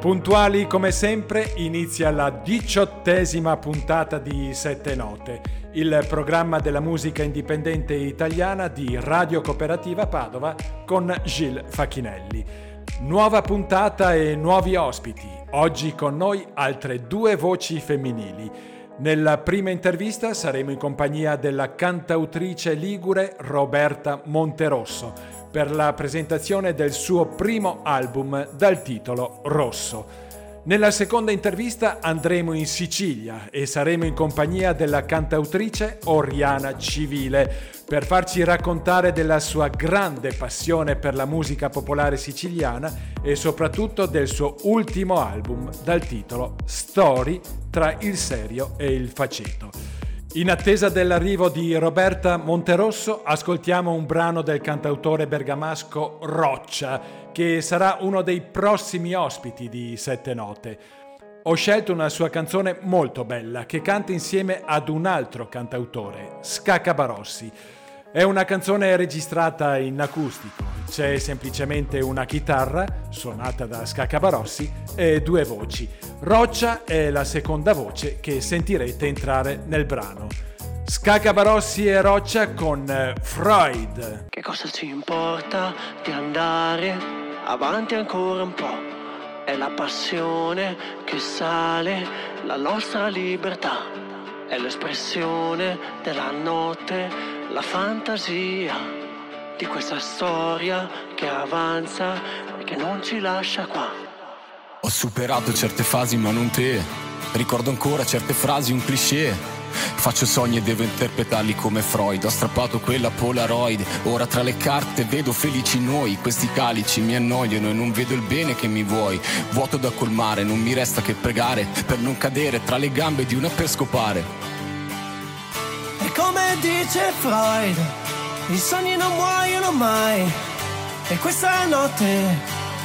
Puntuali come sempre inizia la diciottesima puntata di Sette Note, il programma della musica indipendente italiana di Radio Cooperativa Padova con Gilles Facchinelli. Nuova puntata e nuovi ospiti. Oggi con noi altre due voci femminili. Nella prima intervista saremo in compagnia della cantautrice ligure Roberta Monterosso per la presentazione del suo primo album dal titolo Rosso. Nella seconda intervista andremo in Sicilia e saremo in compagnia della cantautrice Oriana Civile per farci raccontare della sua grande passione per la musica popolare siciliana e soprattutto del suo ultimo album dal titolo Story tra il serio e il faceto. In attesa dell'arrivo di Roberta Monterosso, ascoltiamo un brano del cantautore bergamasco Roccia, che sarà uno dei prossimi ospiti di Sette Note. Ho scelto una sua canzone molto bella che canta insieme ad un altro cantautore, Scacca Barossi. È una canzone registrata in acustico, c'è semplicemente una chitarra, suonata da Scaccabarossi, e due voci. Roccia è la seconda voce che sentirete entrare nel brano. Scaccabarossi e Roccia con eh, Freud. Che cosa ci importa di andare avanti ancora un po'? È la passione che sale, la nostra libertà. È l'espressione della notte la fantasia di questa storia che avanza e che non ci lascia qua. Ho superato certe fasi ma non te. Ricordo ancora certe frasi, un cliché. Faccio sogni e devo interpretarli come Freud. Ho strappato quella Polaroid. Ora tra le carte vedo felici noi. Questi calici mi annoiano e non vedo il bene che mi vuoi. Vuoto da colmare, non mi resta che pregare per non cadere tra le gambe di una per scopare come dice Freud, i sogni non muoiono mai e questa notte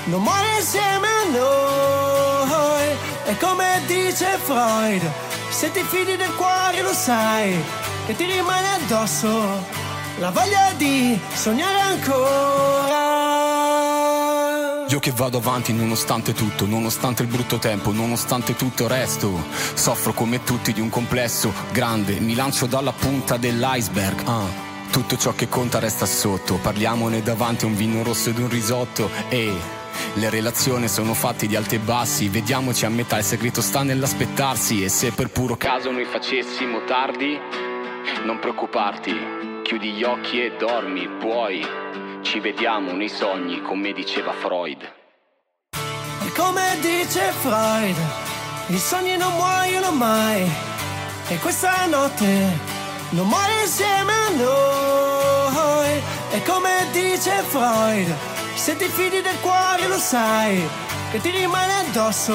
non muore insieme a noi. E come dice Freud, se ti fidi del cuore lo sai che ti rimane addosso la voglia di sognare ancora. Io che vado avanti nonostante tutto, nonostante il brutto tempo, nonostante tutto resto. Soffro come tutti di un complesso grande, mi lancio dalla punta dell'iceberg. Uh. Tutto ciò che conta resta sotto, parliamone davanti a un vino rosso ed un risotto. E le relazioni sono fatte di alti e bassi, vediamoci a metà, il segreto sta nell'aspettarsi. E se per puro caso noi facessimo tardi, non preoccuparti, chiudi gli occhi e dormi, puoi ci vediamo nei sogni, come diceva Freud. E come dice Freud, i sogni non muoiono mai. E questa notte non muore insieme a noi. E come dice Freud, se ti fidi del cuore lo sai, che ti rimane addosso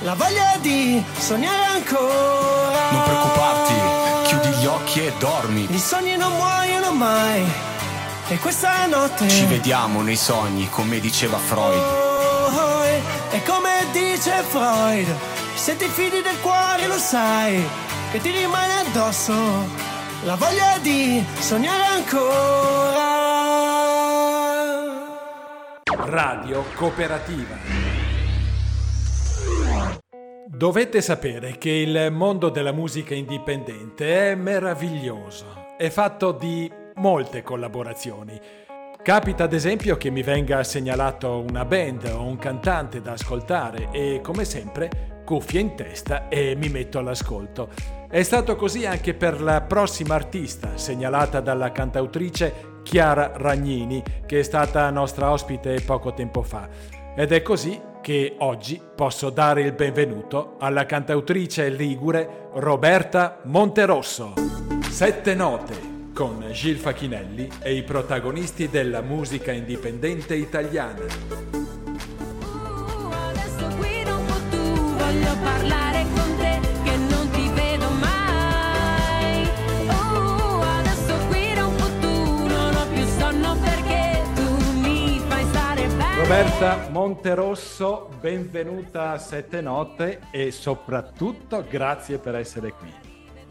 la voglia di sognare ancora. Non preoccuparti, chiudi gli occhi e dormi. I sogni non muoiono mai e questa notte ci vediamo nei sogni, come diceva Freud. Oh, oh, e come dice Freud, se ti fidi del cuore lo sai, che ti rimane addosso la voglia di sognare ancora. Radio Cooperativa. Dovete sapere che il mondo della musica indipendente è meraviglioso. È fatto di molte collaborazioni. Capita ad esempio che mi venga segnalato una band o un cantante da ascoltare e come sempre cuffie in testa e mi metto all'ascolto. È stato così anche per la prossima artista segnalata dalla cantautrice Chiara Ragnini che è stata nostra ospite poco tempo fa. Ed è così che oggi posso dare il benvenuto alla cantautrice ligure Roberta Monterosso. Sette note con Gil Facchinelli e i protagonisti della musica indipendente italiana. Uh, adesso guido un po' tu, voglio parlare con te che non ti vedo mai. Uh, adesso guido un po' tu, non ho più sonno perché tu mi fai stare bene. Roberta Monterosso, benvenuta a Sette Note e soprattutto grazie per essere qui.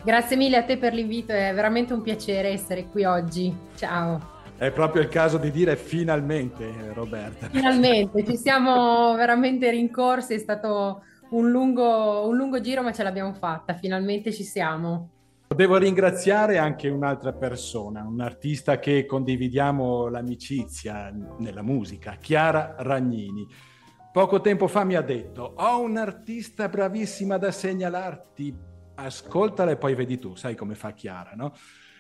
Grazie mille a te per l'invito, è veramente un piacere essere qui oggi. Ciao. È proprio il caso di dire finalmente, Roberta. Finalmente, ci siamo veramente rincorsi, è stato un lungo, un lungo giro, ma ce l'abbiamo fatta, finalmente ci siamo. Devo ringraziare anche un'altra persona, un artista che condividiamo l'amicizia nella musica, Chiara Ragnini. Poco tempo fa mi ha detto, ho un'artista bravissima da segnalarti, ascoltala e poi vedi tu, sai come fa Chiara, no?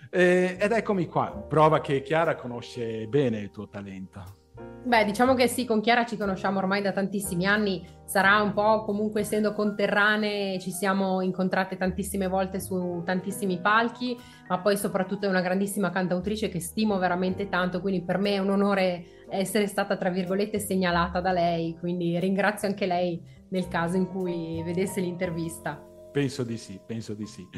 Eh, ed eccomi qua, prova che Chiara conosce bene il tuo talento. Beh, diciamo che sì, con Chiara ci conosciamo ormai da tantissimi anni, sarà un po' comunque essendo conterranee, ci siamo incontrate tantissime volte su tantissimi palchi, ma poi soprattutto è una grandissima cantautrice che stimo veramente tanto, quindi per me è un onore essere stata, tra virgolette, segnalata da lei, quindi ringrazio anche lei nel caso in cui vedesse l'intervista. Penso di sì, penso di sì.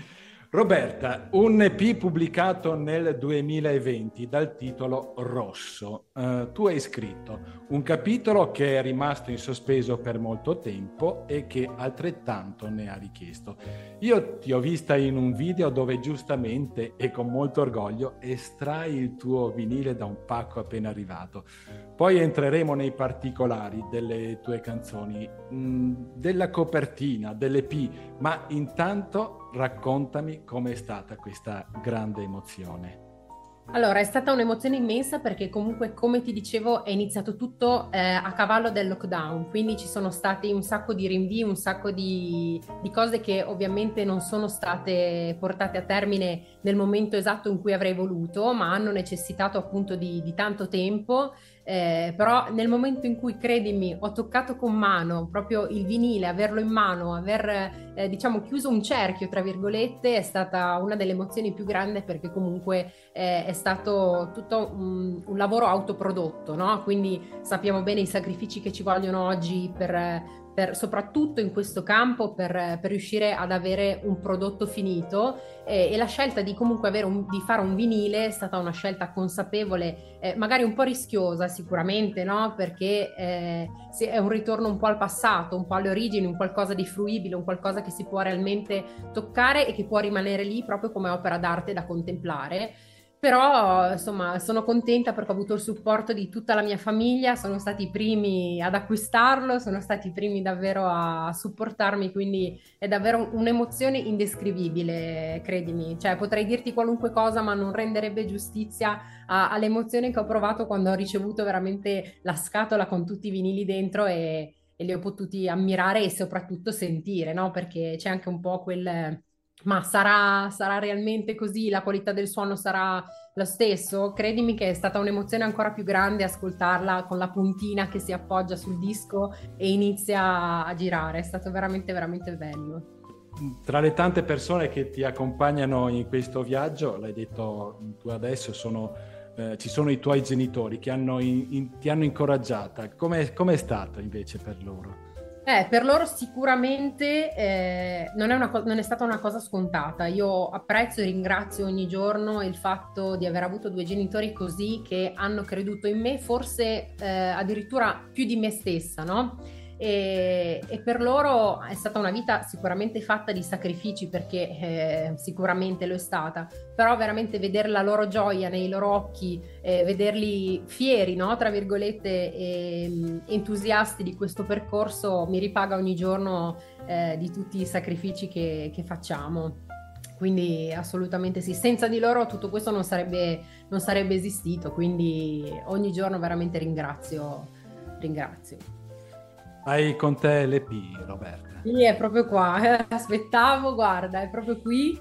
Roberta, un EP pubblicato nel 2020 dal titolo Rosso. Uh, tu hai scritto un capitolo che è rimasto in sospeso per molto tempo e che altrettanto ne ha richiesto. Io ti ho vista in un video dove giustamente e con molto orgoglio estrai il tuo vinile da un pacco appena arrivato. Poi entreremo nei particolari delle tue canzoni, mm, della copertina, dell'EP, ma intanto raccontami com'è stata questa grande emozione. Allora, è stata un'emozione immensa perché comunque, come ti dicevo, è iniziato tutto eh, a cavallo del lockdown, quindi ci sono stati un sacco di rinvii, un sacco di, di, cose che ovviamente non sono state portate a termine nel momento esatto in cui avrei voluto, ma hanno necessitato appunto di, di tanto tempo eh, però nel momento in cui, credimi, ho toccato con mano proprio il vinile, averlo in mano, aver eh, diciamo chiuso un cerchio, tra virgolette, è stata una delle emozioni più grandi perché comunque eh, è stato tutto un, un lavoro autoprodotto, no? Quindi sappiamo bene i sacrifici che ci vogliono oggi per per, soprattutto in questo campo per, per, riuscire ad avere un prodotto finito eh, e la scelta di comunque un, di fare un vinile è stata una scelta consapevole, eh, magari un po' rischiosa sicuramente, no? perché eh, è un ritorno un po' al passato, un po' alle origini, un qualcosa di fruibile, un qualcosa che si può realmente toccare e che può rimanere lì proprio come opera d'arte da contemplare. Però insomma sono contenta perché ho avuto il supporto di tutta la mia famiglia, sono stati i primi ad acquistarlo, sono stati i primi davvero a supportarmi, quindi è davvero un'emozione indescrivibile, credimi. Cioè potrei dirti qualunque cosa ma non renderebbe giustizia a, all'emozione che ho provato quando ho ricevuto veramente la scatola con tutti i vinili dentro e, e li ho potuti ammirare e soprattutto sentire, no? Perché c'è anche un po' quel ma sarà, sarà realmente così? La qualità del suono sarà lo stesso? Credimi che è stata un'emozione ancora più grande ascoltarla con la puntina che si appoggia sul disco e inizia a girare. È stato veramente, veramente bello. Tra le tante persone che ti accompagnano in questo viaggio, l'hai detto tu adesso, sono, eh, ci sono i tuoi genitori che hanno in, in, ti hanno incoraggiata. Come è stato invece per loro? Eh, per loro sicuramente eh, non, è co- non, è stata una cosa scontata. Io apprezzo e ringrazio ogni giorno il fatto di aver avuto due genitori così che hanno creduto in me, forse eh, addirittura più di me stessa, no? E, e, per loro è stata una vita sicuramente fatta di sacrifici perché eh, sicuramente lo è stata, però veramente vedere la loro gioia nei loro occhi, eh, vederli fieri, no? tra virgolette, e, entusiasti di questo percorso mi ripaga ogni giorno eh, di tutti i sacrifici che, che facciamo. Quindi assolutamente sì, senza di loro tutto questo non sarebbe, non sarebbe esistito, quindi ogni giorno veramente ringrazio. ringrazio. Hai con te l'EP, Roberta? Sì, è proprio qua. Aspettavo, guarda, è proprio qui.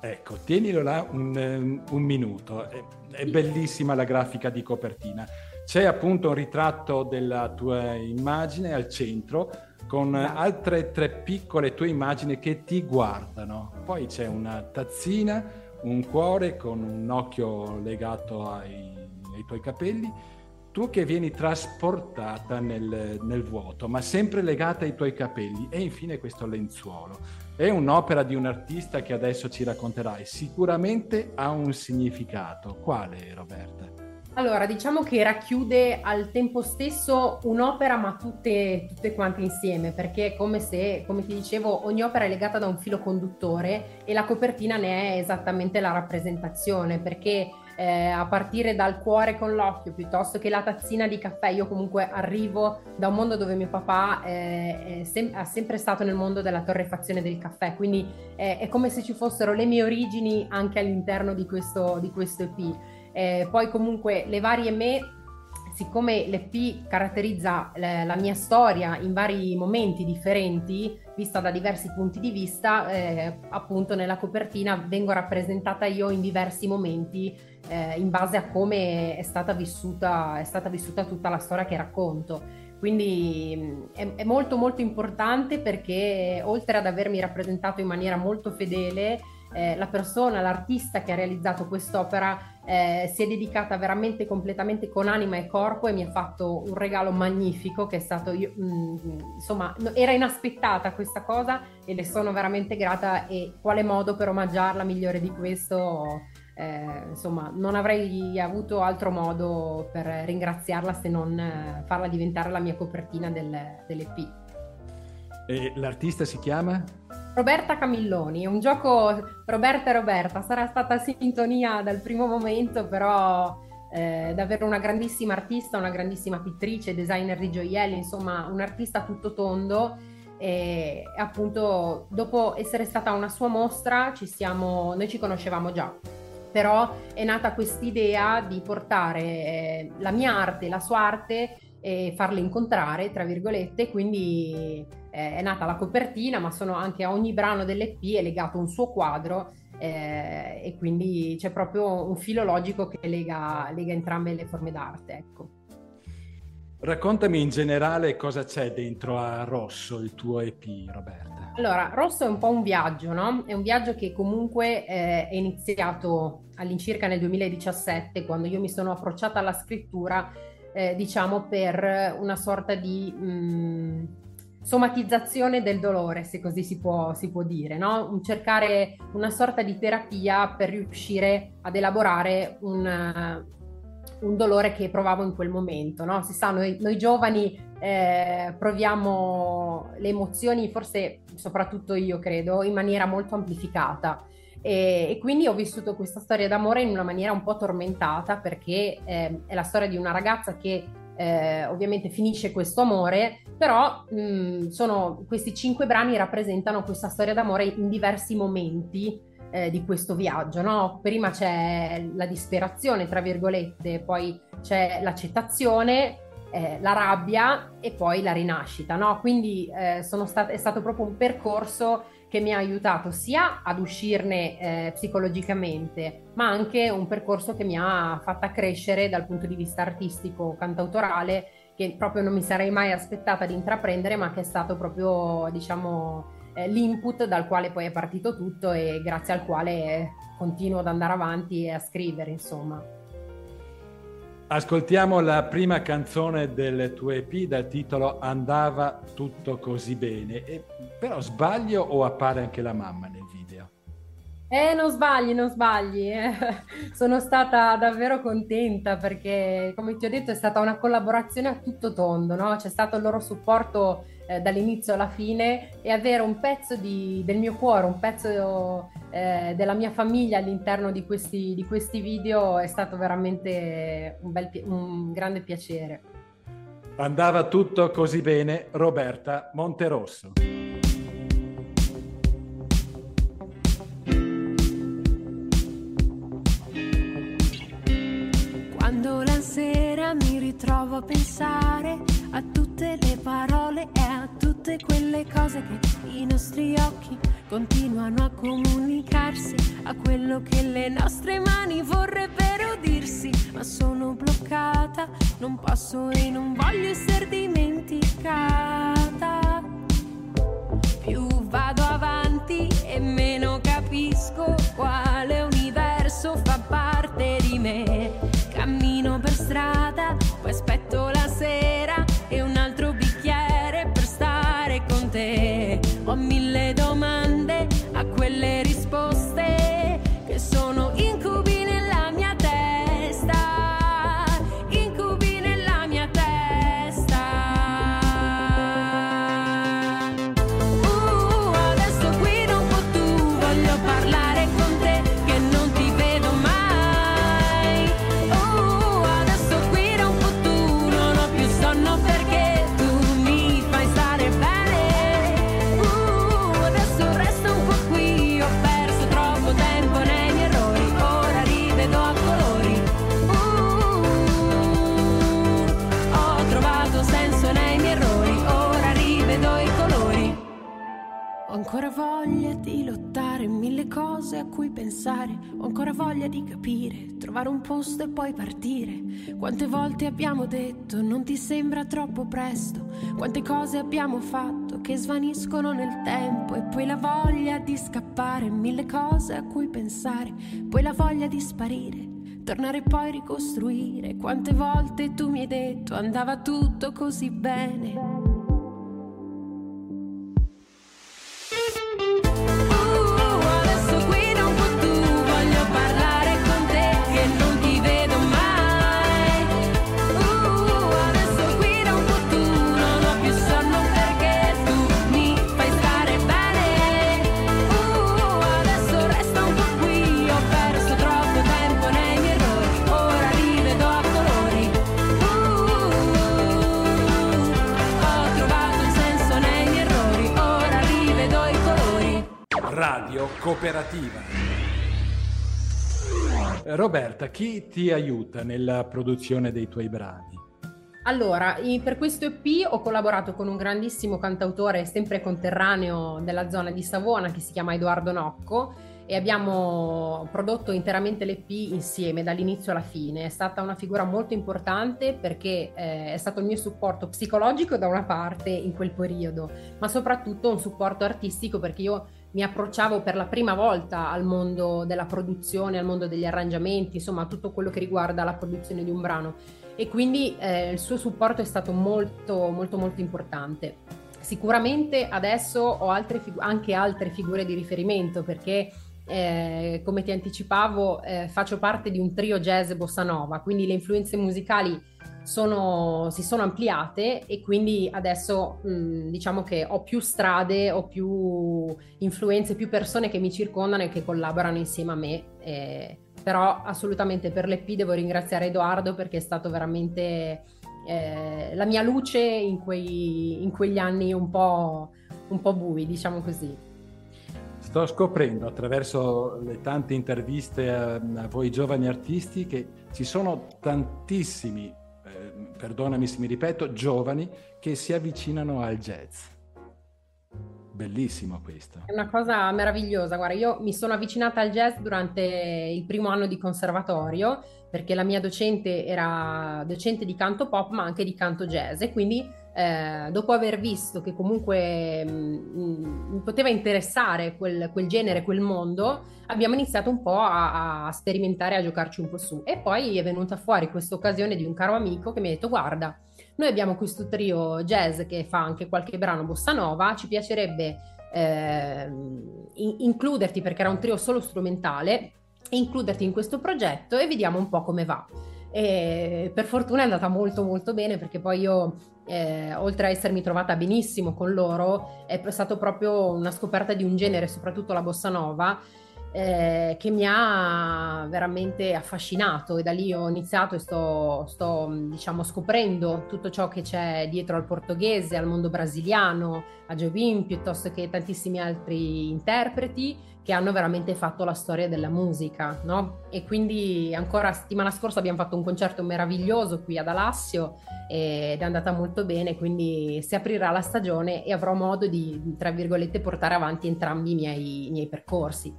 Ecco, tienilo là un, un minuto. È, è, bellissima la grafica di copertina. C'è appunto un ritratto della tua immagine al centro con altre tre piccole tue immagini che ti guardano. Poi c'è una tazzina, un cuore con un occhio legato ai, ai tuoi capelli tu che vieni trasportata nel, nel, vuoto, ma sempre legata ai tuoi capelli, e infine questo lenzuolo. È un'opera di un artista che adesso ci racconterai, sicuramente ha un significato. Quale, Roberta? Allora, diciamo che racchiude al tempo stesso un'opera, ma tutte, tutte quante insieme, perché è come se, come ti dicevo, ogni opera è legata da un filo conduttore e la copertina ne è esattamente la rappresentazione, perché eh, a partire dal cuore con l'occhio piuttosto che la tazzina di caffè. Io comunque arrivo da un mondo dove mio papà eh, sem- è sempre stato nel mondo della torrefazione del caffè, quindi eh, è come se ci fossero le mie origini anche all'interno di questo, di questo EP. Eh, poi comunque le varie me siccome l'EP caratterizza la mia storia in vari momenti differenti, vista da diversi punti di vista, eh, appunto nella copertina vengo rappresentata io in diversi momenti eh, in base a come è stata, vissuta, è stata vissuta tutta la storia che racconto. Quindi è, è molto molto importante perché oltre ad avermi rappresentato in maniera molto fedele, eh, la persona, l'artista che ha realizzato quest'opera eh, si è dedicata veramente completamente con anima e corpo e mi ha fatto un regalo magnifico che è stato, io, mh, mm, insomma, era inaspettata questa cosa e le sono veramente grata e quale modo per omaggiarla migliore di questo, eh, insomma, non avrei avuto altro modo per ringraziarla se non eh, farla diventare la mia copertina del, dell'EP. E l'artista si chiama? Roberta Camilloni, un gioco Roberta e Roberta, sarà stata sintonia dal primo momento, però eh, davvero una grandissima artista, una grandissima pittrice, designer di gioielli, insomma un artista tutto tondo e appunto dopo essere stata una sua mostra ci siamo, noi ci conoscevamo già, però è nata quest'idea di portare eh, la mia arte, la sua arte e farle incontrare, tra virgolette, quindi eh, è nata la copertina, ma sono anche a ogni brano dell'EP è legato un suo quadro eh, e quindi c'è proprio un filo logico che lega, lega entrambe le forme d'arte. Ecco. Raccontami in generale cosa c'è dentro a Rosso, il tuo EP, Roberta. Allora, Rosso è un po' un viaggio, no? È un viaggio che comunque eh, è iniziato all'incirca nel 2017, quando io mi sono approcciata alla scrittura, eh, diciamo, per una sorta di mh, mm, somatizzazione del dolore, se così si può, si può dire, no? cercare una sorta di terapia per riuscire ad elaborare un, un dolore che provavo in quel momento. No? Si sa, noi, noi giovani eh, proviamo le emozioni, forse soprattutto io credo, in maniera molto amplificata. E, e, quindi ho vissuto questa storia d'amore in una maniera un po' tormentata perché eh, è la storia di una ragazza che eh, ovviamente finisce questo amore, però mh, mm, sono, questi cinque brani rappresentano questa storia d'amore in diversi momenti eh, di questo viaggio. No? Prima c'è la disperazione, tra virgolette, poi c'è l'accettazione, eh, la rabbia e poi la rinascita. No? Quindi eh, stat- è stato proprio un percorso che mi ha aiutato sia ad uscirne eh, psicologicamente, ma anche un percorso che mi ha fatta crescere dal punto di vista artistico, cantautorale, che proprio non mi sarei mai aspettata di intraprendere, ma che è stato proprio, diciamo, eh, l'input dal quale poi è partito tutto e grazie al quale continuo ad andare avanti e a scrivere, insomma. Ascoltiamo la prima canzone del tuo EP dal titolo Andava tutto così bene. E, però sbaglio o appare anche la mamma nel video? Eh, non sbagli, non sbagli. Eh. Sono stata davvero contenta perché, come ti ho detto, è stata una collaborazione a tutto tondo, no? C'è stato il loro supporto eh, dall'inizio alla fine e avere un pezzo di, del mio cuore, un pezzo eh, della mia famiglia all'interno di questi, di questi video è stato veramente un, bel, un grande piacere. Andava tutto così bene, Roberta Monterosso. Ritrovo a pensare a tutte le parole e a tutte quelle cose che i nostri occhi continuano a comunicarsi a quello che le nostre mani vorrebbero dirsi, ma sono bloccata, non posso e non voglio essere dimenticata. Più vado avanti e meno capisco quale universo fa parte di me. Cammino per strada, poi aspetto la sera e un altro bicchiere per stare con te. Ho voglia di lottare, mille cose a cui pensare. Ho ancora voglia di capire, trovare un posto e poi partire. Quante volte abbiamo detto non ti sembra troppo presto? Quante cose abbiamo fatto che svaniscono nel tempo e poi la voglia di scappare, mille cose a cui pensare, poi la voglia di sparire. Tornare poi ricostruire quante volte tu mi hai detto andava tutto così bene. Radio Cooperativa. Roberta, chi ti aiuta nella produzione dei tuoi brani? Allora, per questo EP ho collaborato con un grandissimo cantautore sempre conterraneo della zona di Savona che si chiama Edoardo Nocco e abbiamo prodotto interamente l'EP insieme dall'inizio alla fine. È stata una figura molto importante perché eh, è stato il mio supporto psicologico da una parte in quel periodo, ma soprattutto un supporto artistico perché io mi approcciavo per la prima volta al mondo della produzione, al mondo degli arrangiamenti, insomma tutto quello che riguarda la produzione di un brano e quindi eh, il suo supporto è stato molto molto molto importante. Sicuramente adesso ho altre figu- anche altre figure di riferimento perché eh, come ti anticipavo eh, faccio parte di un trio jazz bossa nova, quindi le influenze musicali sono- si sono ampliate e quindi adesso mh, diciamo che ho più strade, ho più influenze, più persone che mi circondano e che collaborano insieme a me. eh, però assolutamente per l'EP devo ringraziare Edoardo perché è stato veramente eh, la mia luce in, quei- in quegli anni un po', un po' bui, diciamo così. Sto scoprendo attraverso le tante interviste a, a voi giovani artisti che ci sono tantissimi, perdonami se mi ripeto, giovani che si avvicinano al jazz. Bellissimo questo. È una cosa meravigliosa. Guarda, io mi sono avvicinata al jazz durante il primo anno di conservatorio perché la mia docente era docente di canto pop ma anche di canto jazz e quindi eh, dopo aver visto che comunque mh, mi poteva interessare quel, quel genere, quel mondo, abbiamo iniziato un po' a, a sperimentare, a giocarci un po' su. E poi è venuta fuori questa occasione di un caro amico che mi ha detto guarda, noi abbiamo questo trio jazz che fa anche qualche brano bossa nova, ci piacerebbe ehm, in- includerti perché era un trio solo strumentale, includerti in questo progetto e vediamo un po' come va. E per fortuna è andata molto molto bene perché poi io, eh, oltre a essermi trovata benissimo con loro, è stato proprio una scoperta di un genere, soprattutto la bossa nova, eh, che mi ha veramente affascinato. E da lì ho iniziato e sto, sto, diciamo, scoprendo tutto ciò che c'è dietro al portoghese, al mondo brasiliano, a Jobim, piuttosto che tantissimi altri interpreti che hanno veramente fatto la storia della musica, no? E quindi ancora settimana scorsa abbiamo fatto un concerto meraviglioso qui ad Alassio ed è andata molto bene, quindi si aprirà la stagione e avrò modo di, tra virgolette, portare avanti entrambi i miei, i miei percorsi.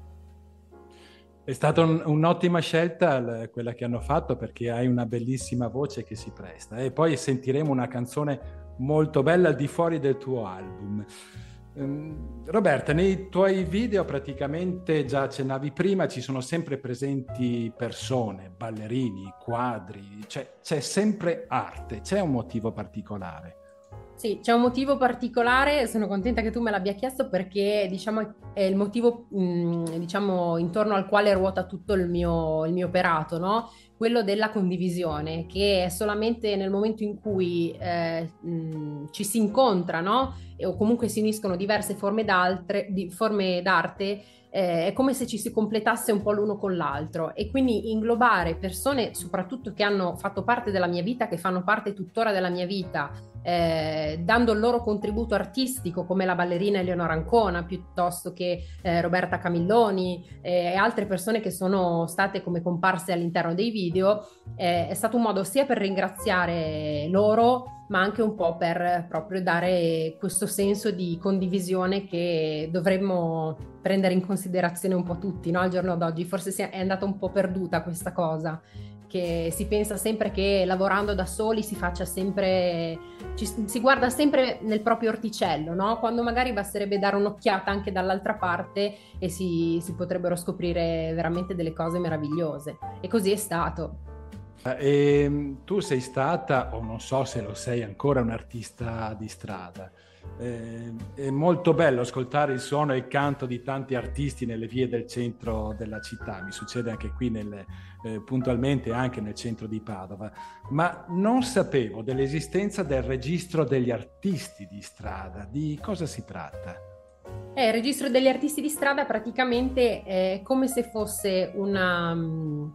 È stata un- un'ottima scelta quella che hanno fatto perché hai una bellissima voce che si presta e poi sentiremo una canzone molto bella al di fuori del tuo album. Ehm, Roberta, nei tuoi video praticamente già accennavi prima, ci sono sempre presenti persone, ballerini, quadri, cioè c'è sempre arte, c'è un motivo particolare. Sì, c'è un motivo particolare, sono contenta che tu me l'abbia chiesto perché diciamo è il motivo mh, diciamo intorno al quale ruota tutto il mio, il mio operato, no? Quello della condivisione, che è solamente nel momento in cui eh, mh, ci si incontra, no? E- o comunque si uniscono diverse forme forme d'arte, eh, è come se ci si completasse un po' l'uno con l'altro. E quindi inglobare persone soprattutto che hanno fatto parte della mia vita, che fanno parte tuttora della mia vita, eh, dando il loro contributo artistico come la ballerina Eleonora Ancona piuttosto che eh, Roberta Camilloni eh, e altre persone che sono state come comparse all'interno dei video, eh, è stato un modo sia per ringraziare loro ma anche un po' per proprio dare questo senso di condivisione che dovremmo prendere in considerazione un po' tutti no? al giorno d'oggi. Forse è andata un po' perduta questa cosa, che si pensa sempre che lavorando da soli si faccia sempre, ci, si guarda sempre nel proprio orticello, no? quando magari basterebbe dare un'occhiata anche dall'altra parte e si, si potrebbero scoprire veramente delle cose meravigliose. E così è stato. E ehm, tu sei stata, o non so se lo sei ancora, un artista di strada. Eh, è molto bello ascoltare il suono e il canto di tanti artisti nelle vie del centro della città. Mi succede anche qui nelle, eh, puntualmente anche nel centro di Padova. Ma non sapevo dell'esistenza del registro degli artisti di strada. Di cosa si tratta? Eh, il registro degli artisti di strada praticamente è come se fosse una, mm,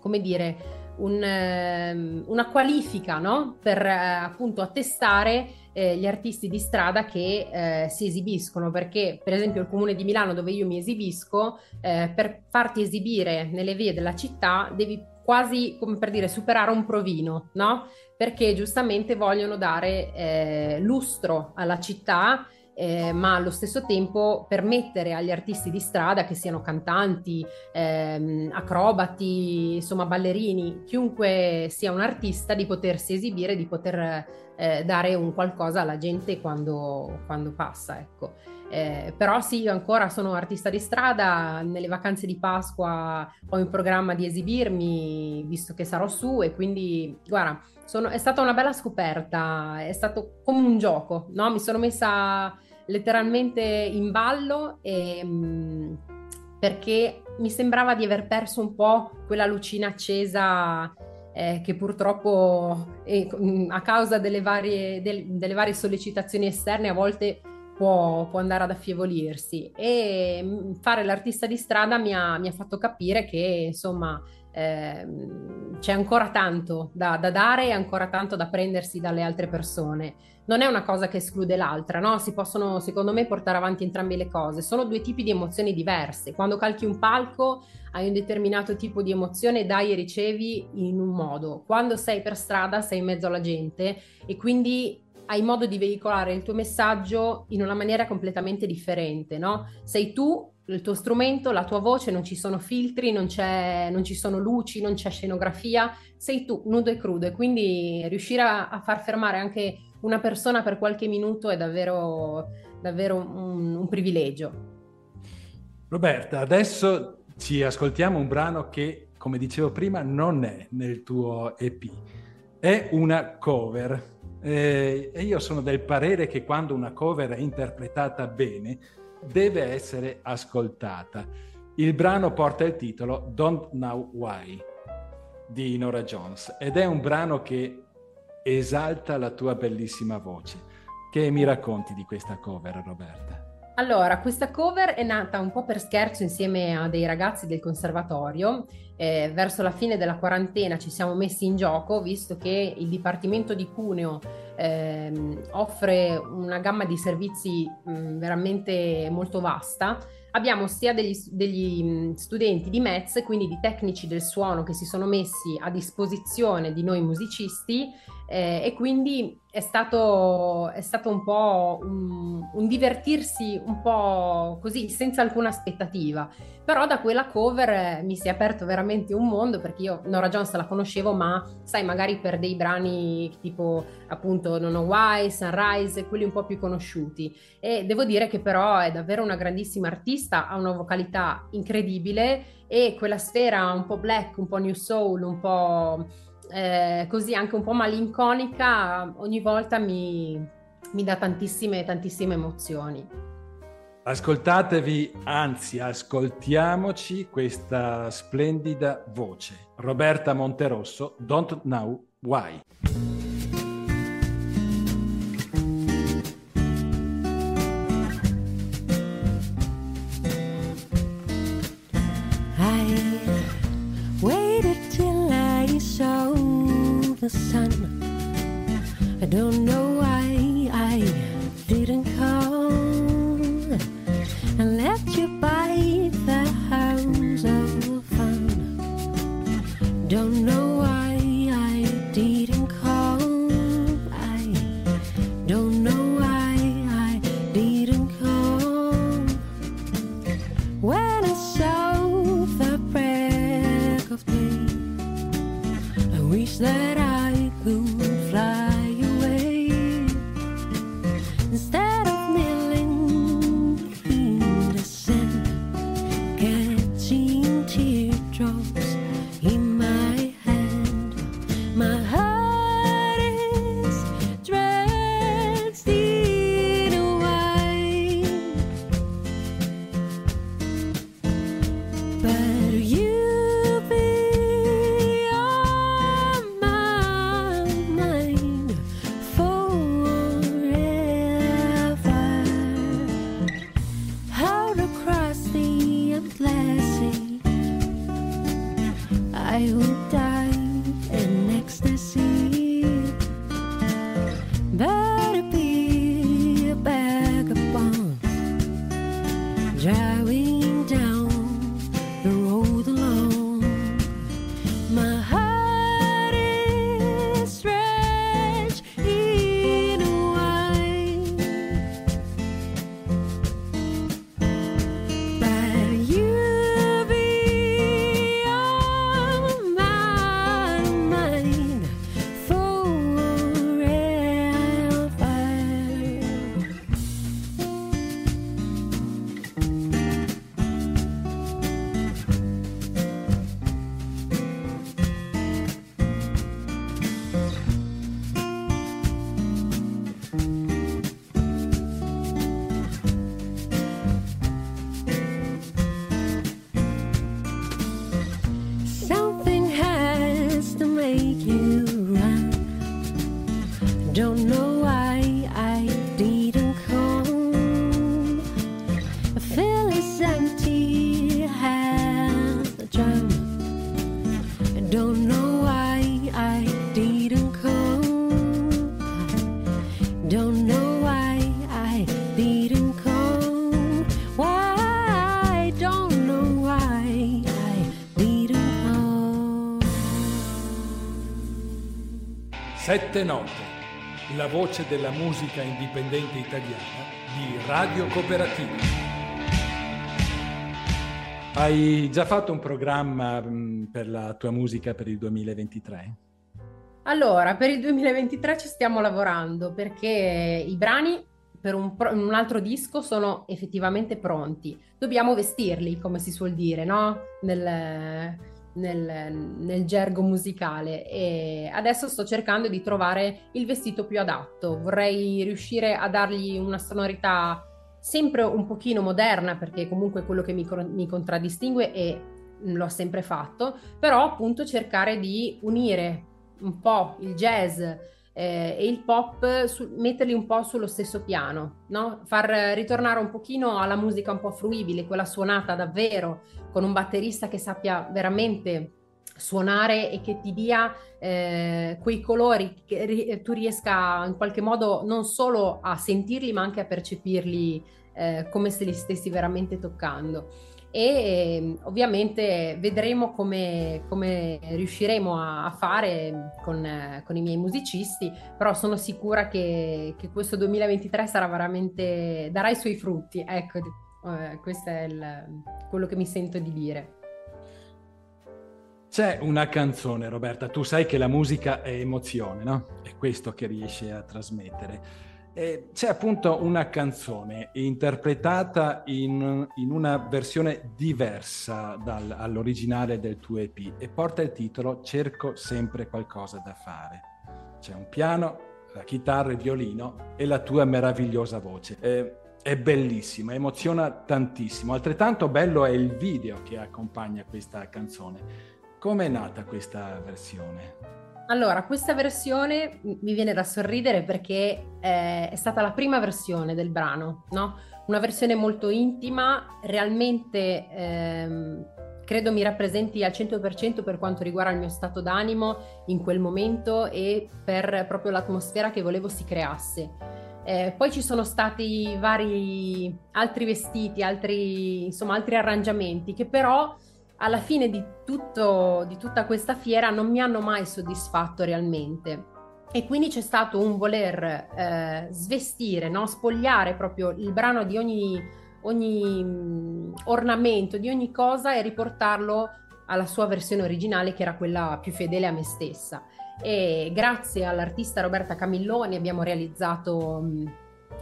come dire, un, ehm, una qualifica no? per eh, appunto attestare eh, gli artisti di strada che eh, si esibiscono, perché per esempio il comune di Milano dove io mi esibisco, eh, per farti esibire nelle vie della città devi quasi come per dire superare un provino, no? Perché giustamente vogliono dare eh, lustro alla città eh, ma allo stesso tempo permettere agli artisti di strada, che siano cantanti, ehm, acrobati, insomma ballerini, chiunque sia un artista, di potersi esibire, di poter eh, dare un qualcosa alla gente quando, quando passa. Ecco. Eh, però sì, io ancora sono artista di strada, nelle vacanze di Pasqua ho in programma di esibirmi, visto che sarò su e quindi, guarda, sono, è stata una bella scoperta, è stato come un gioco, no? Mi sono messa letteralmente in ballo e, mh, perché mi sembrava di aver perso un po' quella lucina accesa eh, che purtroppo eh, a causa delle varie, del, delle varie, sollecitazioni esterne a volte può, può, andare ad affievolirsi e fare l'artista di strada mi ha, mi ha fatto capire che insomma eh, c'è ancora tanto da, da, dare e ancora tanto da prendersi dalle altre persone. Non è una cosa che esclude l'altra, no? Si possono, secondo me, portare avanti entrambe le cose. Sono due tipi di emozioni diverse. Quando calchi un palco hai un determinato tipo di emozione, dai e ricevi in un modo. Quando sei per strada sei in mezzo alla gente e quindi hai modo di veicolare il tuo messaggio in una maniera completamente differente, no? Sei tu il tuo strumento, la tua voce, non ci sono filtri, non, non, ci sono luci, non c'è scenografia, sei tu nudo e crudo e quindi riuscire a, a far fermare anche una persona per qualche minuto è davvero, davvero un, un privilegio. Roberta, adesso ci ascoltiamo un brano che, come dicevo prima, non è nel tuo EP, è una cover. Eh, e io sono del parere che quando una cover è interpretata bene, deve essere ascoltata. Il brano porta il titolo Don't Know Why di Nora Jones ed è un brano che esalta la tua bellissima voce. Che mi racconti di questa cover, Roberta? Allora, questa cover è nata un po' per scherzo insieme a dei ragazzi del conservatorio. Eh, verso la fine della quarantena ci siamo messi in gioco, visto che il Dipartimento di Cuneo ehm, offre una gamma di servizi mh, veramente molto vasta. Abbiamo sia degli, degli studenti di METS, quindi di tecnici del suono che si sono messi a disposizione di noi musicisti eh, e quindi è stato, è stato un po' un, un, divertirsi un po' così senza alcuna aspettativa. Però da quella cover eh, mi si è aperto veramente un mondo perché io Nora Jones la conoscevo ma sai magari per dei brani tipo appunto Non Know Why, Sunrise quelli un po' più conosciuti. E devo dire che però è davvero una grandissima artista ha una vocalità incredibile e quella sfera un po' black un po' new soul un po' eh, così anche un po' malinconica, ogni volta mi, mi dà tantissime, tantissime emozioni. Ascoltatevi, anzi ascoltiamoci questa splendida voce. Roberta Monterosso, Don't Know Why. Sun. I don't know Sette note, la voce della musica indipendente italiana di Radio Cooperativa. Hai già fatto un programma mh, per la tua musica per il 2023? Allora, per il 2023 ci stiamo lavorando perché i brani per un, un altro disco sono effettivamente pronti. Dobbiamo vestirli, come si suol dire, no? Nel, nel- nel gergo musicale. E adesso sto cercando di trovare il vestito più adatto. Vorrei riuscire a dargli una sonorità sempre un pochino moderna, perché comunque quello che mi, mi contraddistingue e l'ho sempre fatto, però appunto cercare di unire un po' il jazz eh, e il pop, su- metterli un po' sullo stesso piano, no? Far ritornare un pochino alla musica un po' fruibile, quella suonata davvero, con un batterista che sappia veramente suonare e che ti dia eh, quei colori che ri- tu riesca in qualche modo non solo a sentirli ma anche a percepirli eh, come se li stessi veramente toccando. E eh, ovviamente vedremo come, come riusciremo a, a fare con, con i miei musicisti, però sono sicura che, che questo 2023 sarà veramente, darà i suoi frutti, ecco, questo è il- quello che mi sento di dire. C'è una canzone, Roberta, tu sai che la musica è emozione, no? È questo che riesci a trasmettere. E c'è appunto una canzone interpretata in, in una versione diversa dal- all'originale del tuo EP e porta il titolo Cerco sempre qualcosa da fare. C'è un piano, la chitarra, il violino e la tua meravigliosa voce. Eh, è bellissima, emoziona tantissimo. Altrettanto bello è il video che accompagna questa canzone. Come è nata questa versione? Allora, questa versione mi viene da sorridere perché eh, è stata la prima versione del brano, no? Una versione molto intima, realmente ehm, credo mi rappresenti al 100% per quanto riguarda il mio stato d'animo in quel momento e per proprio l'atmosfera che volevo si creasse. Eh, poi ci sono stati vari altri vestiti, altri, insomma, altri arrangiamenti che però alla fine di, tutto, di tutta questa fiera non mi hanno mai soddisfatto realmente. E quindi c'è stato un voler eh, svestire, no? spogliare proprio il brano di ogni ogni mh, ornamento, di ogni cosa e riportarlo alla sua versione originale che era quella più fedele a me stessa. E grazie all'artista Roberta Camilloni abbiamo realizzato mh,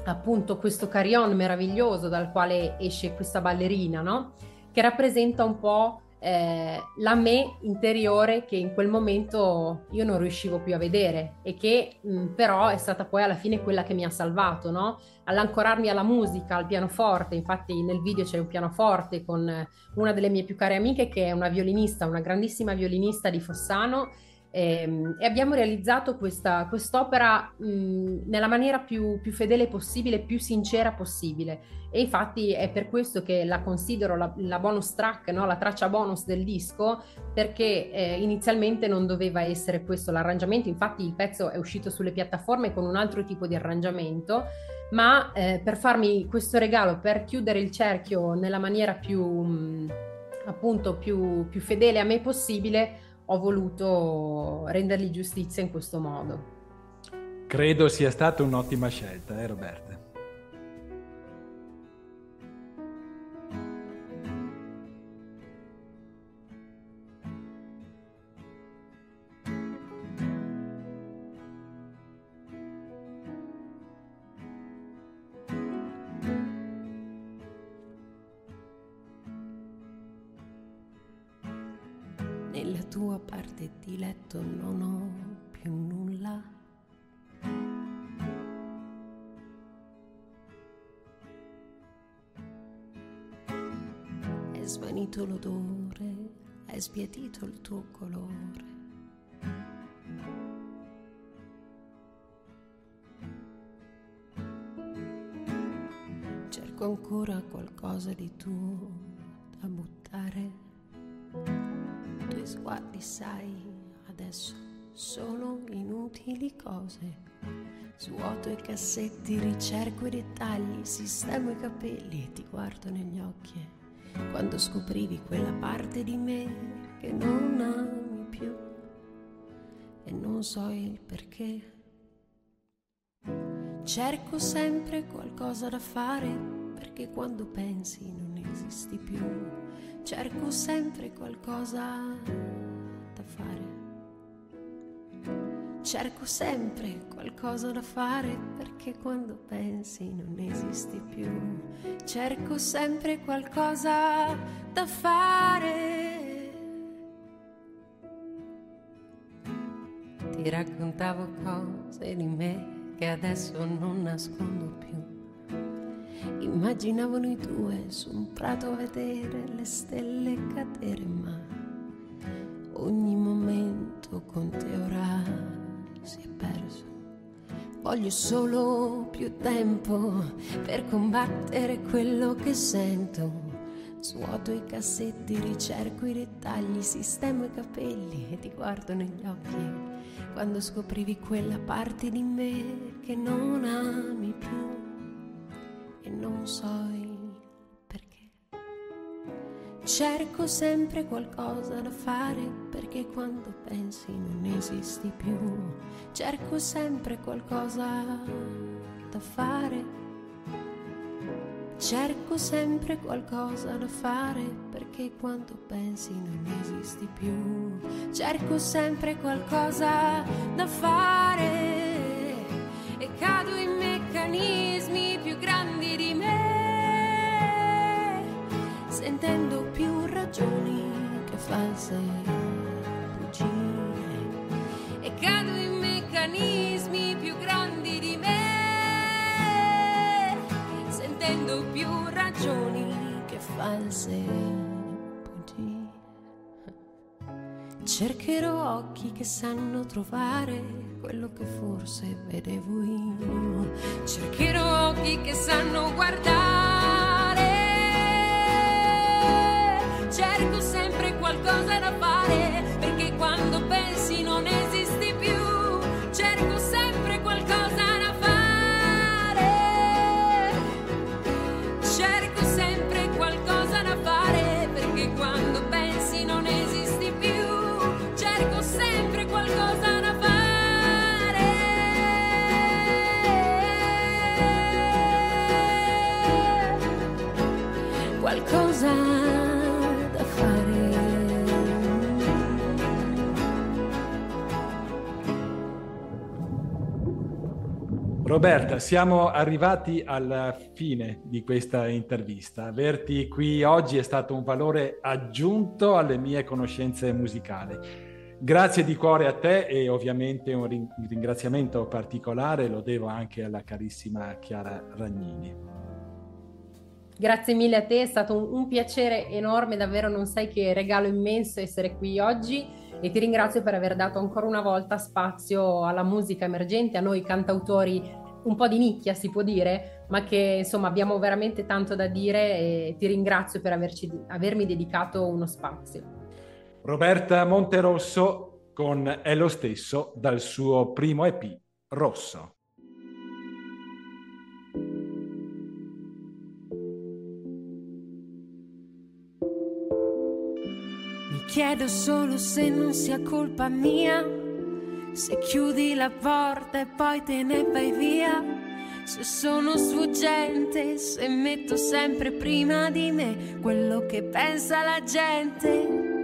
appunto questo carillon meraviglioso dal quale esce questa ballerina, no? Che rappresenta un po' eh, la me interiore che in quel momento io non riuscivo più a vedere e che mh, però è stata poi alla fine quella che mi ha salvato, no? All'ancorarmi alla musica, al pianoforte, infatti nel video c'è un pianoforte con una delle mie più care amiche che è una violinista, una grandissima violinista di Fossano e, ehm, e abbiamo realizzato questa, quest'opera mh, nella maniera più, più, fedele possibile, più sincera possibile. E infatti è per questo che la considero la, la bonus track, no? la traccia bonus del disco, perché eh, inizialmente non doveva essere questo l'arrangiamento, infatti il pezzo è uscito sulle piattaforme con un altro tipo di arrangiamento, ma eh, per farmi questo regalo, per chiudere il cerchio nella maniera più, mh, appunto, più, più fedele a me possibile, ho voluto rendergli giustizia in questo modo. Credo sia stata un'ottima scelta, eh Roberta? Parte di letto non ho più nulla. È svanito l'odore, è sbiadito il tuo colore. Cerco ancora qualcosa di tuo da buttare sguardi, sai, adesso sono inutili cose. Svuoto i cassetti, ricerco i dettagli, sistemo i capelli e ti guardo negli occhi. Quando scoprivi quella parte di me che non ami più e non so il perché. Cerco sempre qualcosa da fare perché quando pensi non esisti più cerco sempre qualcosa da fare. Cerco sempre qualcosa da fare perché quando pensi non esisti più. Cerco sempre qualcosa da fare. Ti raccontavo cose di me che adesso non nascondo più Immaginavo noi due su un prato a vedere le stelle cadere, ma ogni momento con te ora si è perso. Voglio solo più tempo per combattere quello che sento. Svuoto i cassetti, ricerco i dettagli, sistemo i capelli e ti guardo negli occhi. Quando scoprivi quella parte di me che non ami più e non so il perché. Cerco sempre qualcosa da fare perché quando pensi non esisti più. Cerco sempre qualcosa da fare. Cerco sempre qualcosa da fare perché quando pensi non esisti più. Cerco sempre qualcosa da fare che false bugie. E cado in meccanismi più grandi di me, sentendo più ragioni che false. Cercherò occhi che sanno trovare quello che forse vedevo io. Cercherò occhi che sanno guardare. Cerco sempre qualcosa da fare, perché quando pensi Roberta, siamo arrivati alla fine di questa intervista. Averti qui oggi è stato un valore aggiunto alle mie conoscenze musicali. Grazie di cuore a te e ovviamente un ringraziamento particolare lo devo anche alla carissima Chiara Ragnini. Grazie mille a te, è stato un, piacere enorme, davvero non sai che regalo immenso essere qui oggi e ti ringrazio per aver dato ancora una volta spazio alla musica emergente, a noi cantautori un po' di nicchia si può dire, ma che insomma abbiamo veramente tanto da dire e ti ringrazio per averci, avermi dedicato uno spazio. Roberta Monterosso con È lo stesso dal suo primo EP Rosso. Chiedo solo se non sia colpa mia, se chiudi la porta e poi te ne vai via, se sono sfuggente, se metto sempre prima di me quello che pensa la gente.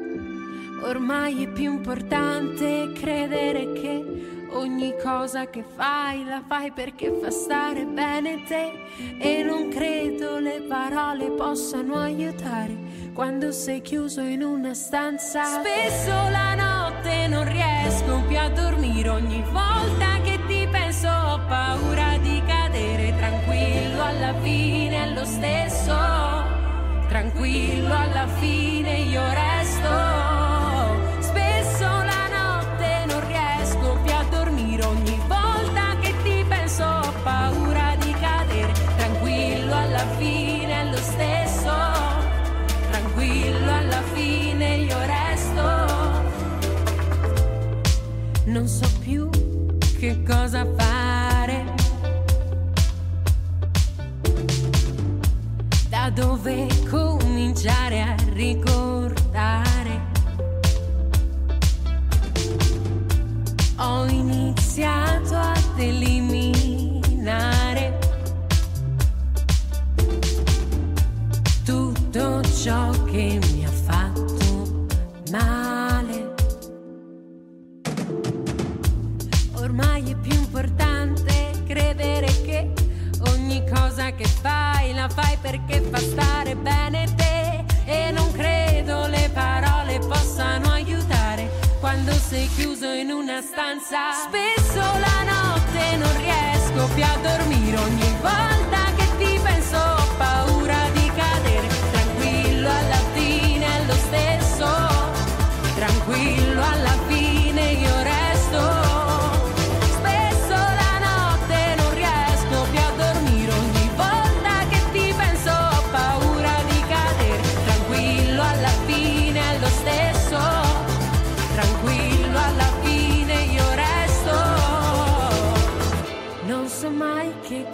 Ormai è più importante credere che ogni cosa che fai la fai perché fa stare bene te. E non credo le parole possano aiutare quando sei chiuso in una stanza. Spesso la notte non riesco più a dormire ogni volta che ti penso ho paura di cadere tranquillo alla fine è lo stesso. Tranquillo alla fine io resto. Non so più che cosa fare. Da dove cominciare a ricordare? Ho iniziato ad eliminare tutto ciò che mi cosa che fai la fai perché fa stare bene te e non credo le parole possano aiutare quando sei chiuso in una stanza. Spesso la notte non riesco più a dormire ogni volta che ti penso ho paura di cadere. Tranquillo alla fine è lo stesso.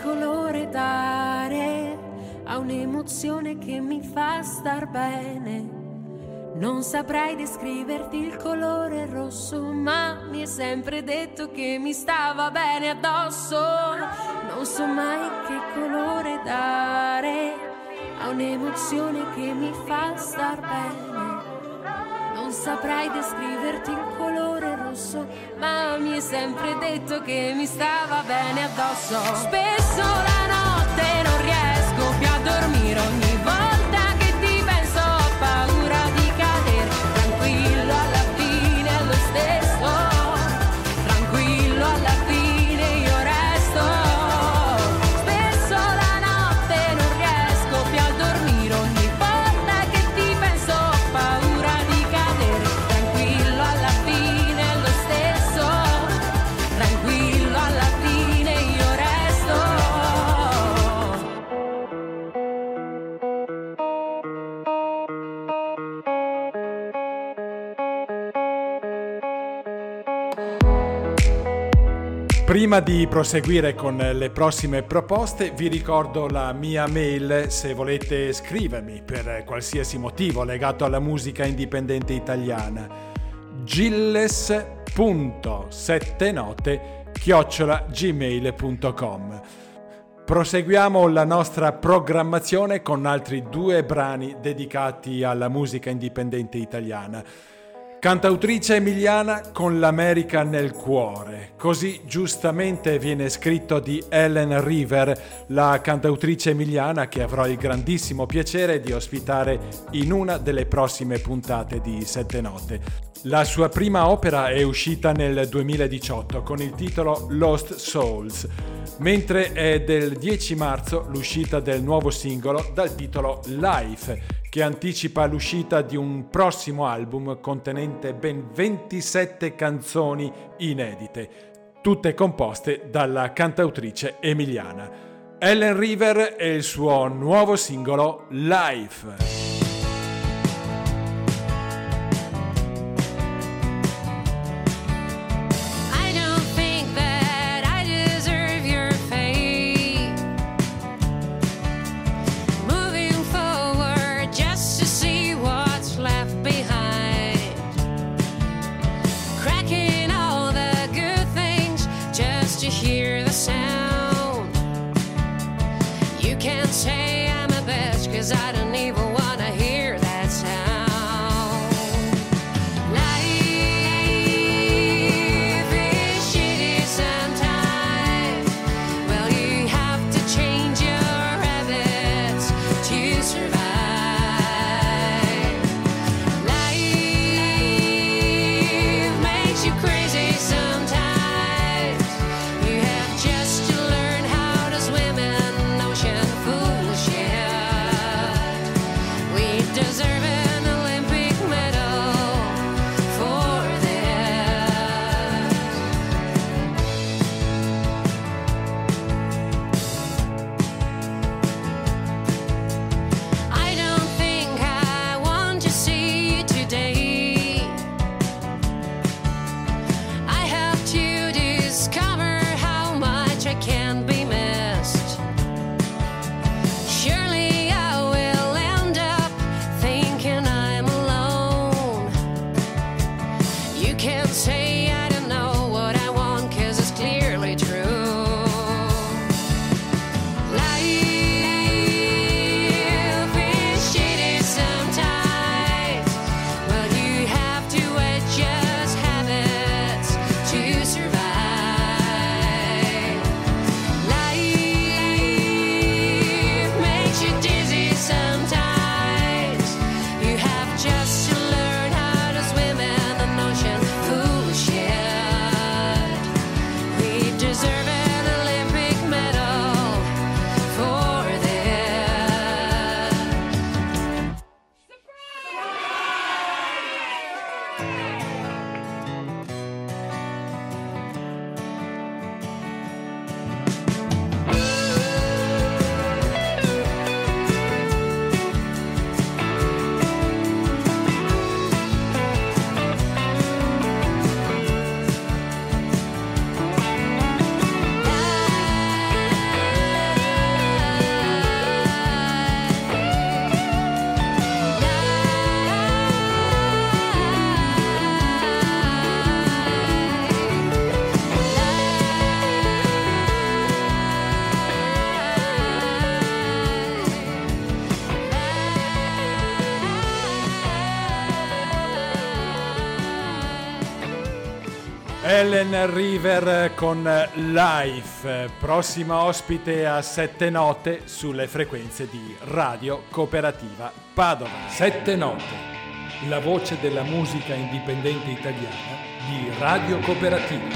Colore dare a un'emozione che mi fa star bene. Non saprei descriverti il colore rosso, ma mi è sempre detto che mi stava bene addosso. Non so mai che colore dare a un'emozione che mi fa star bene. Non saprei descriverti il colore ma mi è sempre detto che mi stava bene addosso. Spesso la notte Prima di proseguire con le prossime proposte, vi ricordo la mia mail se volete scrivermi per qualsiasi motivo legato alla musica indipendente italiana. gilles.settenote chiocciola proseguiamo la nostra programmazione con altri due brani dedicati alla musica indipendente italiana. Cantautrice emiliana con l'America nel cuore. Così giustamente viene scritto di Ellen River, la cantautrice emiliana che avrò il grandissimo piacere di ospitare in una delle prossime puntate di Sette Note. La sua prima opera è uscita nel 2018 con il titolo Lost Souls, mentre è del 10 marzo l'uscita del nuovo singolo dal titolo Life che anticipa l'uscita di un prossimo album contenente ben 27 canzoni inedite, tutte composte dalla cantautrice emiliana. Ellen River e il suo nuovo singolo Life. say I'm a bitch, cause I don't even wanna hear. Ellen River con Life, prossima ospite a sette note sulle frequenze di Radio Cooperativa Padova. Sette note, la voce della musica indipendente italiana di Radio Cooperativa.